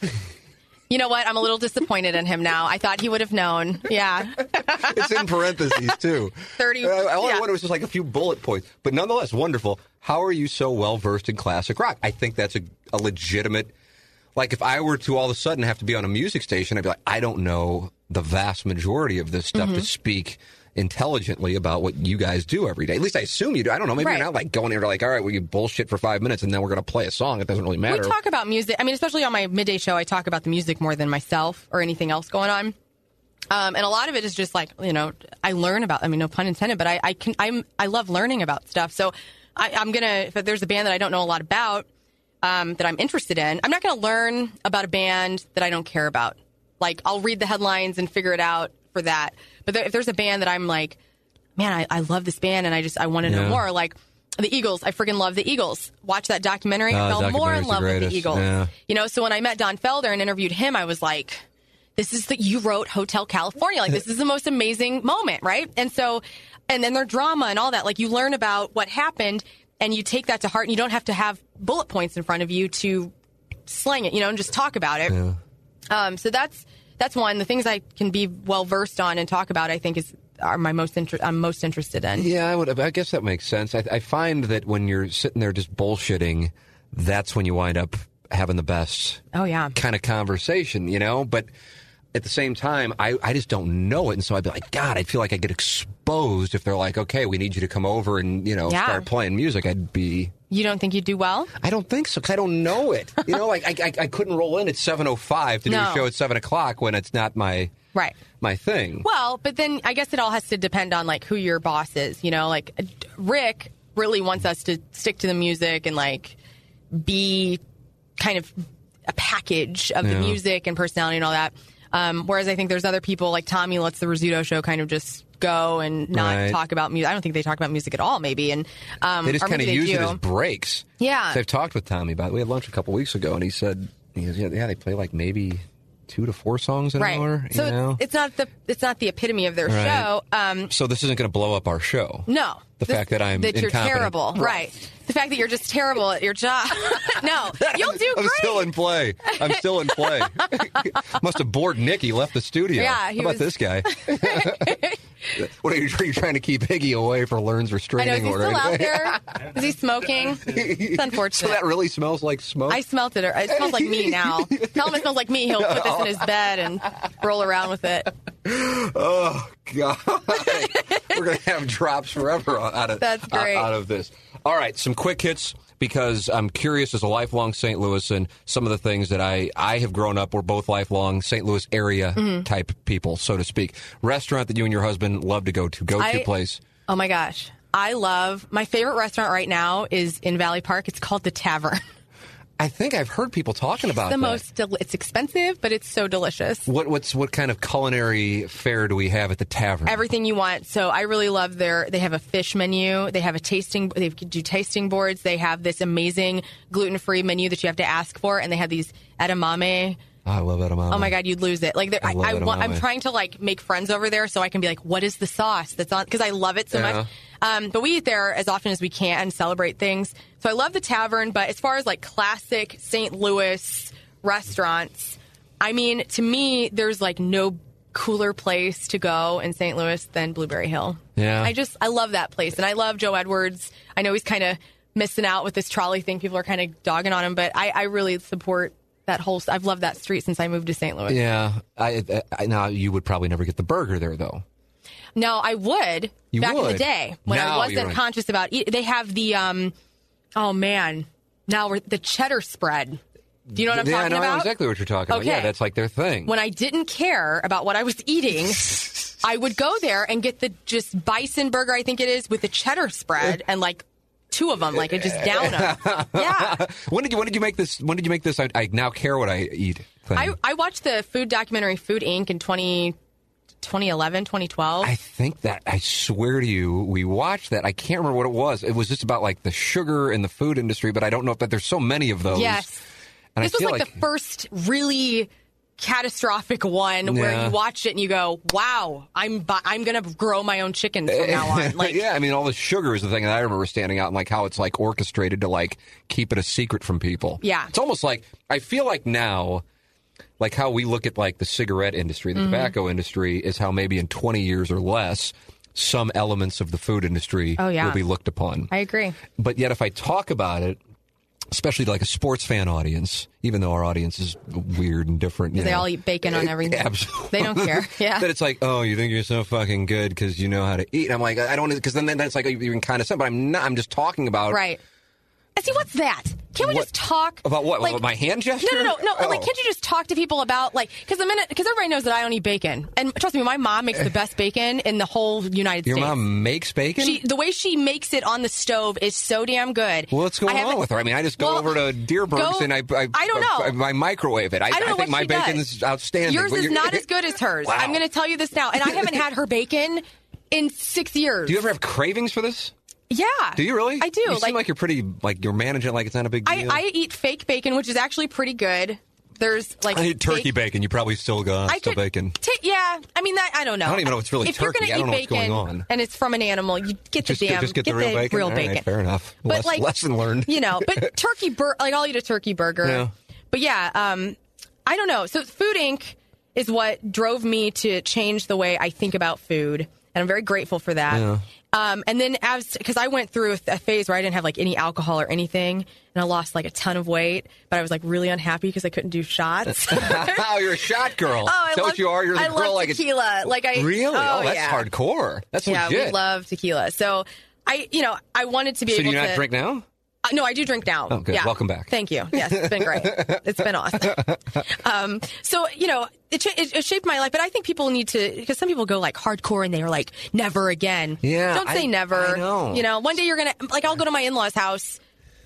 You know what? I'm a little disappointed in him now. I thought he would have known. Yeah. it's in parentheses too. 30 Uh, all I yeah. wanted was just like a few bullet points, but nonetheless wonderful. How are you so well versed in classic rock? I think that's a, a legitimate. Like if I were to all of a sudden have to be on a music station, I'd be like, I don't know the vast majority of this stuff Mm-hmm. to speak intelligently about what you guys do every day. At least I assume you do. I don't know. Maybe Right. you're not like going in there like, all right, well, you bullshit for five minutes and then we're going to play a song. It doesn't really matter. We talk about music. I mean, especially on my midday show, I talk about the music more than myself or anything else going on. Um, and a lot of it is just like you know, I learn about. I mean, no pun intended, but I, I can. I'm. I love learning about stuff. So I, I'm gonna. If there's a band that I don't know a lot about, um, that I'm interested in, I'm not gonna learn about a band that I don't care about. Like I'll read the headlines and figure it out for that. But there, if there's a band that I'm like, man, I, I love this band and I just I want to know Yeah. more. Like the Eagles, I freaking love the Eagles. Watch that documentary. Ah, I fell more in documentary's the love with the. Eagles. Yeah. You know, so when I met Don Felder and interviewed him, I was like, this is the you wrote Hotel California. Like this is the most amazing moment, right? And so and then their drama and all that. Like you learn about what happened and you take that to heart and you don't have to have bullet points in front of you to slang it, you know, and just talk about it. Um, so that's that's one. The things I can be well versed on and talk about, I think, is are my most inter- I'm most interested in. Yeah, I would. I guess that makes sense. I, I find that when you're sitting there just bullshitting, that's when you wind up having the best Oh yeah. kind of conversation, you know. But at the same time, I, I just don't know it, and so I'd be like, God, I feel like I get exposed if they're like, okay, we need you to come over and you know Yeah. start playing music. I'd be. You don't think you'd do well? I don't think so because I don't know it. You know, like I, I, I couldn't roll in at seven oh five to do a show at seven o'clock when it's not my Right. my thing. Well, but then I guess it all has to depend on like who your boss is. You know, like Rick really wants us to stick to the music and like be kind of a package of the Yeah. music and personality and all that. Um, whereas I think there's other people like Tommy lets the Rizzuto show kind of just go and not Right. talk about music. I don't think they talk about music at all, maybe. And um, They just kind of use it as breaks. Yeah. So I've talked with Tommy about it. We had lunch a couple weeks ago, and he said, he goes, yeah, yeah, they play like maybe two to four songs an right. hour. So know? it's, not the it's not the epitome of their Right. show. Um, so this isn't going to blow up our show. No. The fact that I'm that you're terrible, right. The fact that you're just terrible at your job. no, you'll do I'm great. still in play. I'm still in play. Must have bored Nick. He left the studio. Yeah, he How about was- this guy? what are you, are you trying to keep Iggy away for Lern's I know. restraining Is order? still out there? Is he smoking? It's unfortunate. so that really smells like smoke. I smelt it. It smells like me now. Tell him it smells like me. He'll put this in his bed and roll around with it. Oh God, we're gonna have drops forever out of That's great. out of this. All right, some quick hits because I'm curious as a lifelong St. Louis and some of the things that I, I have grown up. We're both lifelong St. Louis area Mm-hmm. type people, so to speak. Restaurant that you and your husband love to go to, go to place. Oh my gosh. I love my favorite restaurant right now is in Valley Park. It's called the Tavern. I think I've heard people talking about the that. most del- it's expensive, but it's so delicious. What what's what kind of culinary fare do we have at the tavern? Everything you want. So I really love their. They have a fish menu. They have a tasting. They do tasting boards. They have this amazing gluten free menu that you have to ask for, and they have these edamame. Oh, I love edamame. Oh my god, you'd lose it. Like I I, I, I'm trying to like make friends over there so I can be like, what is the sauce that's on? Because I love it so Yeah. much. Um, but we eat there as often as we can and celebrate things. So I love the tavern. But as far as like classic St. Louis restaurants, I mean, to me, there's like no cooler place to go in St. Louis than Blueberry Hill. Yeah. I just I love that place, and I love Joe Edwards. I know he's kind of missing out with this trolley thing. People are kind of dogging on him, but I, I really support that whole. I've loved that street since I moved to St. Louis. Yeah, I, I, I now you would probably never get the burger there though. No, I would You back in the day when Now I wasn't right. conscious about. Eat, they have the um, oh man, now we're the cheddar spread. Do you know what I'm yeah, talking I know about? exactly what you're talking about. Yeah, that's like their thing. when I didn't care about what I was eating, I would go there and get the just bison burger, I think it is, with the cheddar spread and like two of them, like I just down them. Yeah. when did you when did you make this? When did you make this? I, I now care what I eat. Thing? I, I watched the food documentary Food Inc. in 20, 2011, 2012. I think that I swear to you, we watched that. I can't remember what it was. It was just about like the sugar in the food industry, but I don't know if that there's so many of those. yes. and this was feel like, the first really catastrophic one where you watch it and you go, wow, I'm, bu- I'm going to grow my own chickens from now on. Like, yeah, I mean, all the sugar is the thing that I remember standing out and like how it's like orchestrated to like keep it a secret from people. Yeah. It's almost like, I feel like now, like how we look at like the cigarette industry, Mm-hmm. the tobacco industry, is how maybe in 20 years or less, some elements of the food industry Oh, yeah. will be looked upon. I agree. But yet, if I talk about it, especially to like a sports fan audience, even though our audience is weird and different, you They know. all eat bacon on everything. Absolutely. They don't care. Yeah. but it's like, oh, you think you're so fucking good because you know how to eat. And I'm like, I don't, because then, then it's like even kind of. But I'm not. I'm just talking about Right. And see, what's that? Can't we What- just talk about what? Like, my hand gesture? No, no, no, no. Oh. Like, can't you just talk to people about like? Because the minute, because everybody knows that I don't eat bacon, and trust me, my mom makes the eh. best bacon in the whole United Your States. Your mom makes bacon. She, the way she makes it on the stove is so damn good. well, what's going on with her? I mean, I just go Well, over to Dearborn's go- and I, I, I don't know. I, I microwave it. I, I don't know think my she bacon does. is outstanding. Yours is not as good as hers. Wow. I'm going to tell you this now, and I haven't had her bacon in six years. Do you ever have cravings for this? Yeah. Do you really? I do. You seem like you're pretty like you're managing it like it's not a big deal. I eat fake bacon, which is actually pretty good. There's like I eat turkey fake- bacon. You probably still got I still could bacon. ta- yeah, I mean that. I don't know. I don't even know if it's really if you're turkey. gonna I don't eat know what's bacon going on. and it's from an animal, you get Just the damn just get, the real bacon. real right, bacon. fair enough. But Less- like lesson learned. You know, but turkey bur like I'll eat a turkey burger. Yeah. But yeah, um, I don't know. So Food Inc. is what drove me to change the way I think about food, and I'm very grateful for that. Yeah. Um, and then as because I went through a phase where I didn't have like any alcohol or anything, and I lost like a ton of weight, but I was like really unhappy because I couldn't do shots. oh, you're a shot girl. Oh, I Is that love, what you are? You're the I girl love like tequila. like I really. Oh, that's yeah. hardcore. That's Yeah, legit. we love tequila. So I, you know, I wanted to be so do you not to drink now? Uh, no, I do drink now. Oh, good. Yeah. Welcome back. Thank you. Yes, it's been great. it's been awesome. Um, so you know, it, it, it shaped my life. But I think people need to because some people go like hardcore and they're like never again. Yeah, don't say I- never. I know. You know, one day you're gonna like I'll go to my in laws' house.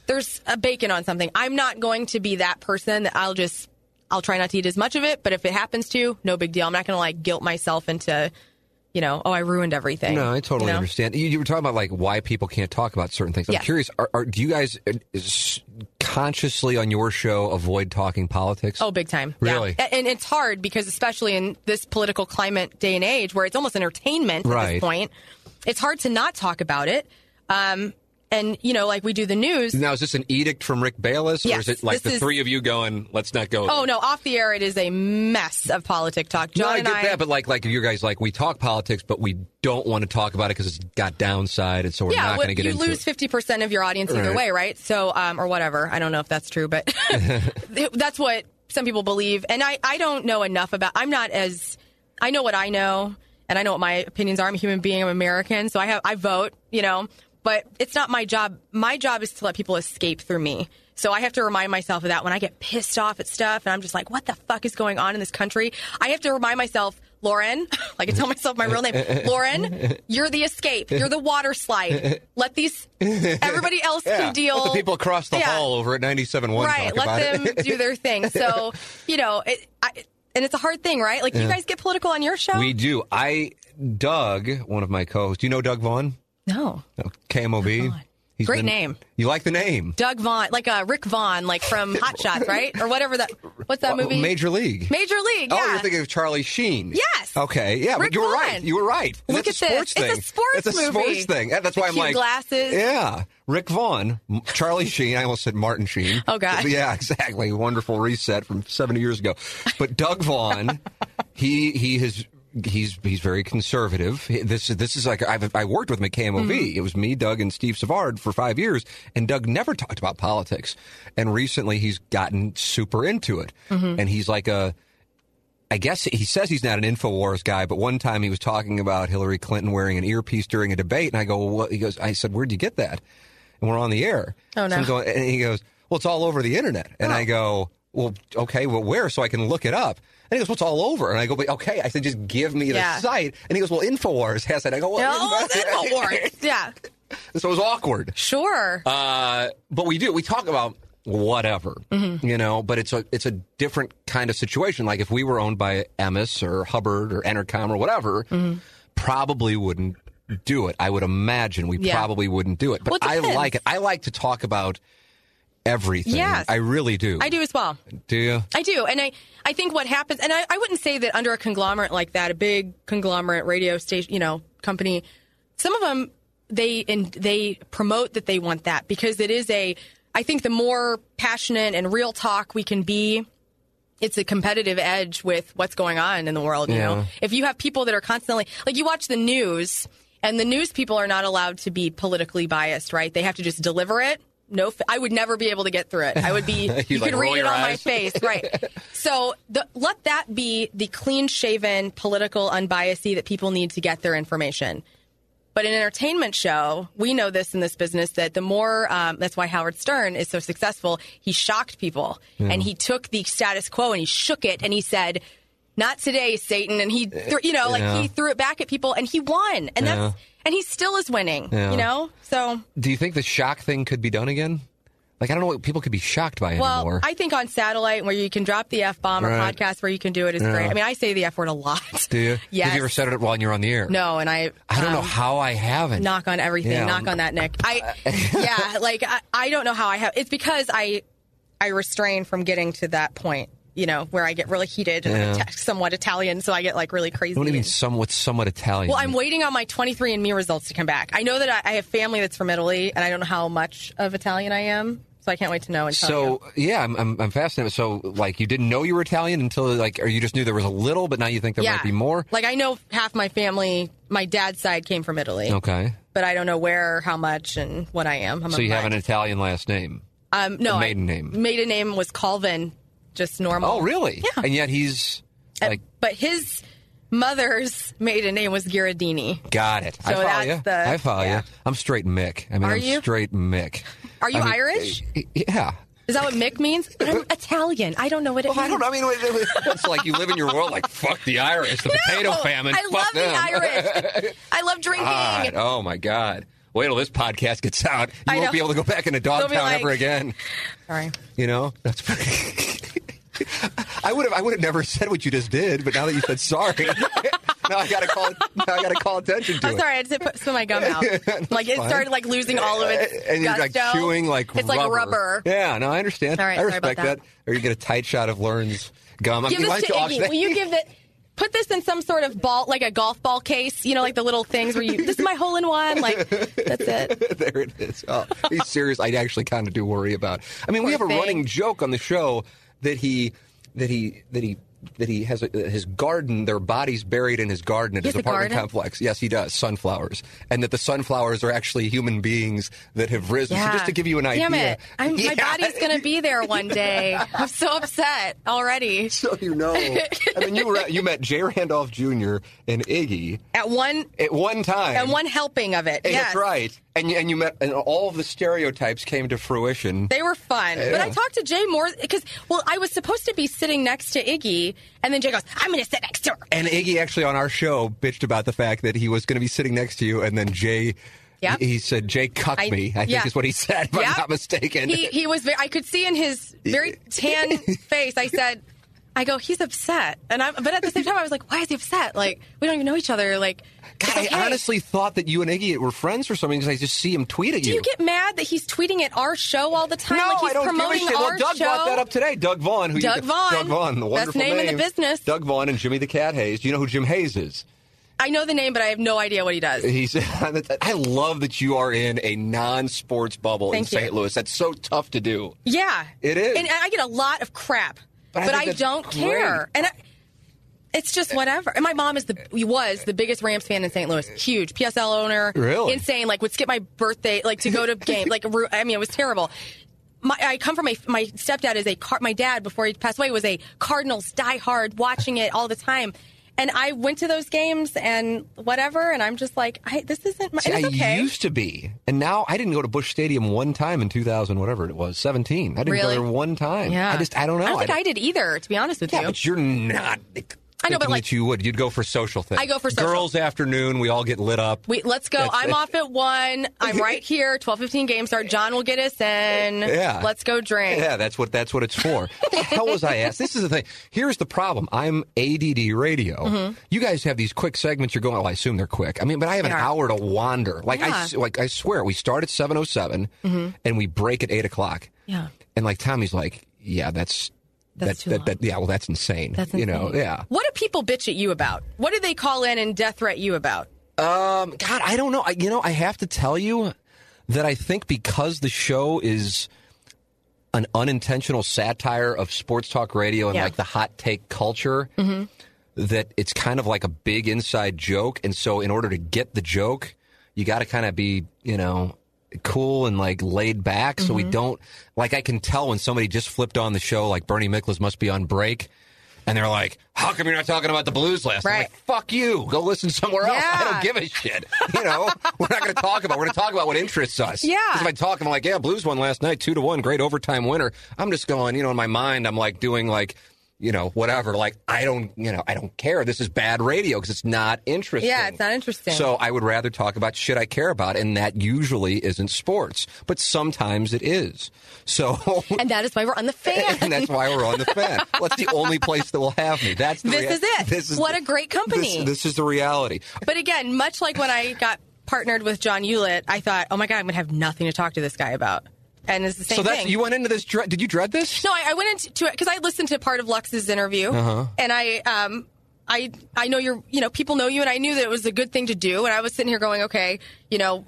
There's a bacon on something. I'm not going to be that person that I'll just I'll try not to eat as much of it. But if it happens to, no big deal. I'm not gonna like guilt myself into. You know, oh, I ruined everything. No, I totally You know? understand. You, you were talking about like why people can't talk about certain things. I'm curious. Are, are, do you guys uh, consciously on your show avoid talking politics? Oh, big time. Really? A- And it's hard because, especially in this political climate day and age where it's almost entertainment at this point, it's hard to not talk about it. Um, and, you know, like we do the news. Now, is this an edict from Rick Balis, or Yes, is it like the is- three of you going, "Let's not go"? Oh, no, off the air, it is a mess of politic talk. John no, I get I. that, but like, like you guys, like we talk politics, but we don't want to talk about it because it's got downside, and so we're yeah, not going to get you into lose fifty percent of your audience either Right. way, right? So, um, or whatever. I don't know if that's true, but that's what some people believe. And I, I don't know enough about. I'm not as. I know what I know, and I know what my opinions are. I'm a human being. I'm American, so I have. I vote. You know, but it's not my job. My job is to let people escape through me. So I have to remind myself of that when I get pissed off at stuff and I'm just like, what the fuck is going on in this country? I have to remind myself, Lauren, like I tell myself my real name, Lauren, you're the escape. You're the water slide. Let these, everybody else Yeah, can deal. Let the people across the Yeah. hall over at 97.1 Right. Let them it. do their thing. So, you know, it, I, and it's a hard thing, right? Like, you guys get political on your show? we do. I, Doug, one of my co-hosts, do you know Doug Vaughn? No. No, KMOV. Vaughn. He's Great name. You like the name? Doug Vaughn, like uh, Rick Vaughn, like from Hot Shots, right? Or whatever that, what's that movie? Major League. Major League, yeah. Oh, you're thinking of Charlie Sheen. Yes. Okay. Yeah, Rick but you were Vaughn. right. You were right. Look That's at a this. sports It's a thing. sports It's a movie. sports thing. That's why The I'm like glasses. Yeah, Rick Vaughn, Charlie Sheen. I almost said Martin Sheen. Oh, God. Yeah, exactly. Wonderful reset from 70 years ago. But Doug Vaughn, he he has. He's he's very conservative. This this is like I've, I worked with him at KMOV. Mm-hmm. It was me, Doug, and Steve Savard for five years, and Doug never talked about politics. And recently, he's gotten super into it, Mm-hmm. and he's like a I guess he says he's not an Infowars guy, but one time he was talking about Hillary Clinton wearing an earpiece during a debate, and I go, well, what? He goes, I said, where'd you get that? And we're on the air. Oh, no. So going, and he goes, well, it's all over the internet. And Oh. I go, well, okay, well, where? So I can look it up. And he goes, well, it's all over. And I go, but okay. I said, just give me the Yeah. site. And he goes, well, Infowars has it. I go, well, No, it's Infowars. Yeah. so it was awkward. Sure. Uh, but we do. We talk about whatever, Mm-hmm. you know. But it's a it's a different kind of situation. Like if we were owned by Emmis or Hubbard or Entercom or whatever, Mm-hmm. probably wouldn't do it. I would imagine we Yeah. probably wouldn't do it. But Well, it I like it. I like to talk about everything. Yes. I really do. I do as well. Do you? I do. And I, I think what happens, and I, I wouldn't say that under a conglomerate like that, a big conglomerate radio station, you know, company, some of them, they, and they promote that they want that because it is a, I think the more passionate and real talk we can be, it's a competitive edge with what's going on in the world. You Yeah. know, if you have people that are constantly like you watch the news, and the news people are not allowed to be politically biased, right? They have to just deliver it. No, I would never be able to get through it. I would be. you like could read it on my face, right? So the, let that be the clean-shaven, political, unbiased that people need to get their information. But an entertainment show, we know this in this business that the more, um, that's why Howard Stern is so successful. He shocked people and he took the status quo and he shook it and he said, not today, Satan. And he, threw, you know, like Yeah. he threw it back at people and he won. And Yeah. that's, and he still is winning, Yeah. you know? So, Do you think the shock thing could be done again? Like I don't know what people could be shocked by well, anymore. I think on satellite where you can drop the F bomb or podcast where you can do it is great. I mean, I say the F word a lot. do you? Yes. Have you ever said it while you're on the air? No, and I. I don't know um, how I haven't. knock on everything. Yeah. knock on that, Nick. I, yeah, like I, I don't know how I have. It's because I, I restrain from getting to that point. You know, where I get really heated and I'm somewhat Italian, so I get like really crazy. What do you mean somewhat somewhat Italian? Well, I'm waiting on my 23andMe results to come back. I know that I, I have family that's from Italy, and I don't know how much of Italian I am, so I can't wait to know and tell So you. yeah, I'm, I'm I'm fascinated. So like you didn't know you were Italian until like, or you just knew there was a little, but now you think there yeah, might be more. Like I know half my family, my dad's side came from Italy, Okay, but I don't know where, how much, and what I am. I'm so you have an. Italian last name. um, no a I- maiden name. Maiden name was Colvin, just normal. Oh, really? Yeah. And yet he's Uh, but his mother's maiden name was Giradini. got it. I follow you. the- I follow yeah. you. I'm straight Mick. I mean, Are I'm you? straight Mick. Are you I mean, Irish? Yeah. Is that what Mick means? But I'm Italian. I don't know what it Well, I don't. I mean, it- it- it's like you live in your world. Like fuck the Irish, the potato famine. I fuck love them. the Irish. I love drinking. God, oh my God. Wait till this podcast gets out. You I won't know. be able to go back into Dogtown like- ever again. Sorry. You know, that's. I would have. I would have never said what you just did, but now that you said sorry, now I got to call. Now I got to call attention to I'm it. sorry. I had to put, spit my gum out. like it fine. started like losing all of its And you're like chewing like it's rubber. like rubber. Yeah, no, I understand. All right, I respect that. that. Or you get a tight shot of Lern's gum. I Give mean, this to Iggy. Will you give it? Put this in some sort of ball, like a golf ball case. You know, like the little things where you. This is my hole in one. Like that's it. there it is. Oh, he's serious. I actually kind of do worry about. I mean, we have Poor a thing. running joke on the show that he that he that he that he has a, his garden. Their bodies buried in his garden at his apartment garden? complex. Yes, he does. Sunflowers, and that the sunflowers are actually human beings that have risen. So Yeah. just to give you an Damn idea, it! I'm, Yeah. My body's gonna be there one day. I'm so upset already. So you know, I mean, you were at, you met Jay Randolph Jr. and Iggy At one, at one time. and one helping of it. Hey, yes. That's right. And you, and you met, and all of the stereotypes came to fruition. They were fun. But I talked to Jay more because, well, I was supposed to be sitting next to Iggy, and then Jay goes, I'm going to sit next to her. And Iggy actually on our show bitched about the fact that he was going to be sitting next to you, and then Jay. Yep. He said, "Jay cucked I- me." I think yeah. is what he said, if I'm not mistaken. He, he was very, I could see in his very tan face, I said, I go, he's upset. And I, but at the same time, I was like, why is he upset? Like, we don't even know each other. Like, God, okay. I honestly thought that you and Iggy were friends or something because I just see him tweet at Do you get mad that he's tweeting at our show all the time? No, like he's I don't promoting give a shit. Well, Doug show. brought that up today. Doug Vaughn, who Doug you, Vaughn. Doug Vaughn, the Best wonderful name in the business. Doug Vaughn and Jimmy the Cat Hayes. Do you know who Jim Hayes is? I know the name, but I have no idea what he does. He's. I love that you are in a non-sports bubble Thank in you. St. Louis. That's so tough to do. Yeah, It is. and I get a lot of crap, But I but, think I, don't great. care. And I, it's just whatever. And my mom is the was the biggest Rams fan in St. Louis. Huge PSL owner. Really? insane. Like would skip my birthday like to go to game. like I mean, it was terrible. My, I come from a my stepdad is a my dad before he passed away was a Cardinals diehard, watching it all the time. And I went to those games and whatever, and I'm just like, I, this isn't my. See, I okay. used to be, and now I didn't go to Busch Stadium one time in 2000, whatever it was, 17. I didn't Really? go there one time. yeah, I just, I don't know. I don't think I- I, did either, to be honest with Yeah, you. but you're not. I know, but like- that you would. You'd go for social things. I go for social. Girls' afternoon. We all get lit up. Wait, let's go. That's I'm off at one. I'm right here. Twelve fifteen game start. John will get us in. Yeah. Let's go drink. Yeah, that's what that's what it's for. what the hell was I asked? This is the thing. Here's the problem. I'm ADD radio. Mm-hmm. You guys have these quick segments. You're going. Well, I assume they're quick. I mean, but I have an are. hour to wander. Like I Yeah. s- like I swear, we start at 7:07 and we break at eight o'clock. Yeah. And like Tommy's like, yeah, that's. That's too that, long. that, yeah, well, that's insane. That's you know, yeah. What do people bitch at you about? What do they call in and death threat you about? Um, God, I don't know. I, you know, I have to tell you that I think because the show is an unintentional satire of sports talk radio and Yeah. like the hot take culture, that it's kind of like a big inside joke. And so, in order to get the joke, you got to kind of be, you know, cool and like laid back. So we mm-hmm. don't like. I can tell when somebody just flipped on the show, like Bernie Miklasz must be on break. And they're like, "How come you're not talking about the Blues last night?" I'm Right. like, "Fuck you! Go listen somewhere else. I don't give a shit." You know, we're not going to talk about. We're going to talk about what interests us. Yeah. 'Cause if I talk, I'm like, "Yeah, Blues won last night, two to one, great overtime winner." I'm just going, you know, in my mind, I'm like doing like, you know, whatever. Like, I don't, you know, I don't care. This is bad radio because it's not interesting. Yeah, it's not interesting. So I would rather talk about shit I care about, and that usually isn't sports, but sometimes it is. So. And that is why we're on the fan. and that's why we're on the fan. Well, that's the only place that will have me. That's the This rea- is it. This is What the- a great company. This, this is the reality. but again, much like when I got partnered with John Ulett, I thought, oh my god, I'm gonna have nothing to talk to this guy about. And it's the same thing. so that's thing. you went into this. Did you dread this? No, I, I went into it because I listened to part of Lux's interview, Uh-huh. and I, um, I, I know you're, you know, people know you, and I knew that it was a good thing to do. And I was sitting here going, okay, you know,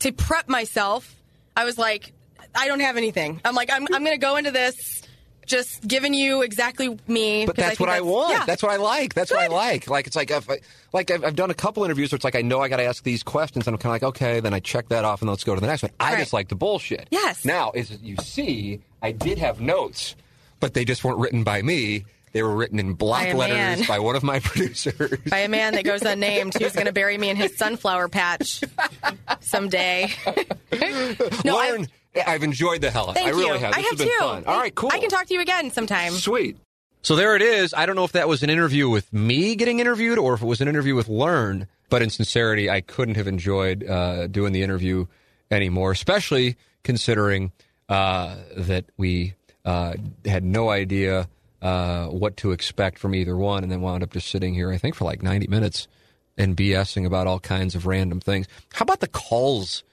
to prep myself, I was like, I don't have anything. I'm like, I'm, I'm going to go into this just giving you exactly me. But that's think what I want. yeah. That's what I like. That's what I like. Like it's like if I, like I've, I've done a couple interviews where it's like I know I got to ask these questions, and I'm kind of like, okay, then I check that off, and let's go to the next one. I Right. just like the bullshit. Yes. Now, as you see, I did have notes, but they just weren't written by me. They were written in block By letters by one of my producers. by a man that goes unnamed who's going to bury me in his sunflower patch someday. no, I-. I've enjoyed the hell. of it. Thank I really you. have. This I has have been too. fun. All right, cool. I can talk to you again sometime. Sweet. So there it is. I don't know if that was an interview with me getting interviewed or if it was an interview with Lern, but in sincerity, I couldn't have enjoyed uh, doing the interview anymore, especially considering uh, that we uh, had no idea uh, what to expect from either one and then wound up just sitting here, I think, for like 90 minutes and BSing about all kinds of random things. How about the calls?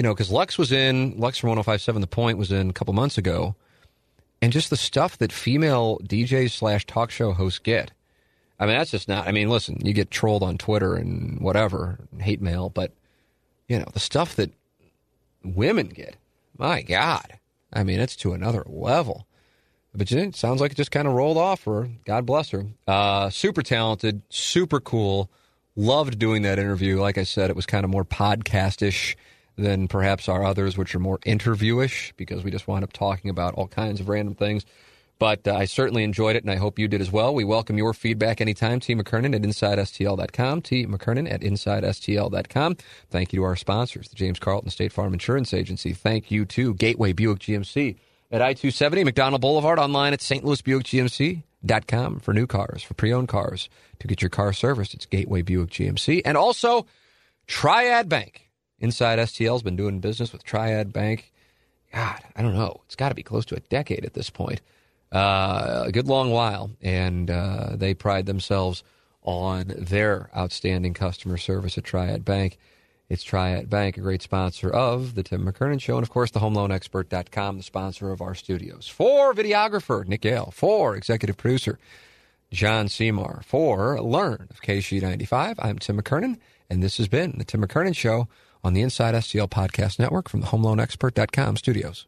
You know, because Lux was in, Lux from 1057 The Point was in a couple months ago and just the stuff that female DJs slash talk show hosts get. I mean, that's just not. I mean, listen, you get trolled on Twitter and whatever, hate mail, but you know the stuff that women get. My God, I mean, it's to another level. But it sounds like it just kind of rolled off her. God bless her. Uh, super talented, super cool. Loved doing that interview. Like I said, it was kind of more podcast-ish than perhaps our others, which are more interviewish because we just wind up talking about all kinds of random things. But uh, I certainly enjoyed it, and I hope you did as well. We welcome your feedback anytime. T. McKernan at InsideSTL.com. T. McKernan at InsideSTL.com. Thank you to our sponsors, the James Carlton State Farm Insurance Agency. Thank you to Gateway Buick GMC at I 270 McDonnell Boulevard, online at St. Louis Buick GMC.com for new cars, for pre owned cars. To get your car serviced, it's Gateway Buick GMC. And also Triad Bank. Inside STL has been doing business with Triad Bank. God, I don't know. It's got to be close to a decade at this point uh, a good long while, and uh, they pride themselves on their outstanding customer service at Triad Bank. It's Triad Bank, a great sponsor of the Tim McKernan Show, and of course, the HomeLoanExpert.com, the sponsor of our studios. For videographer Nick Yale, for executive producer John Seymour, for Lern of KSHE95, I'm Tim McKernan, and this has been the Tim McKernan Show on the Inside STL Podcast Network from the HomeLoanExpert.com studios.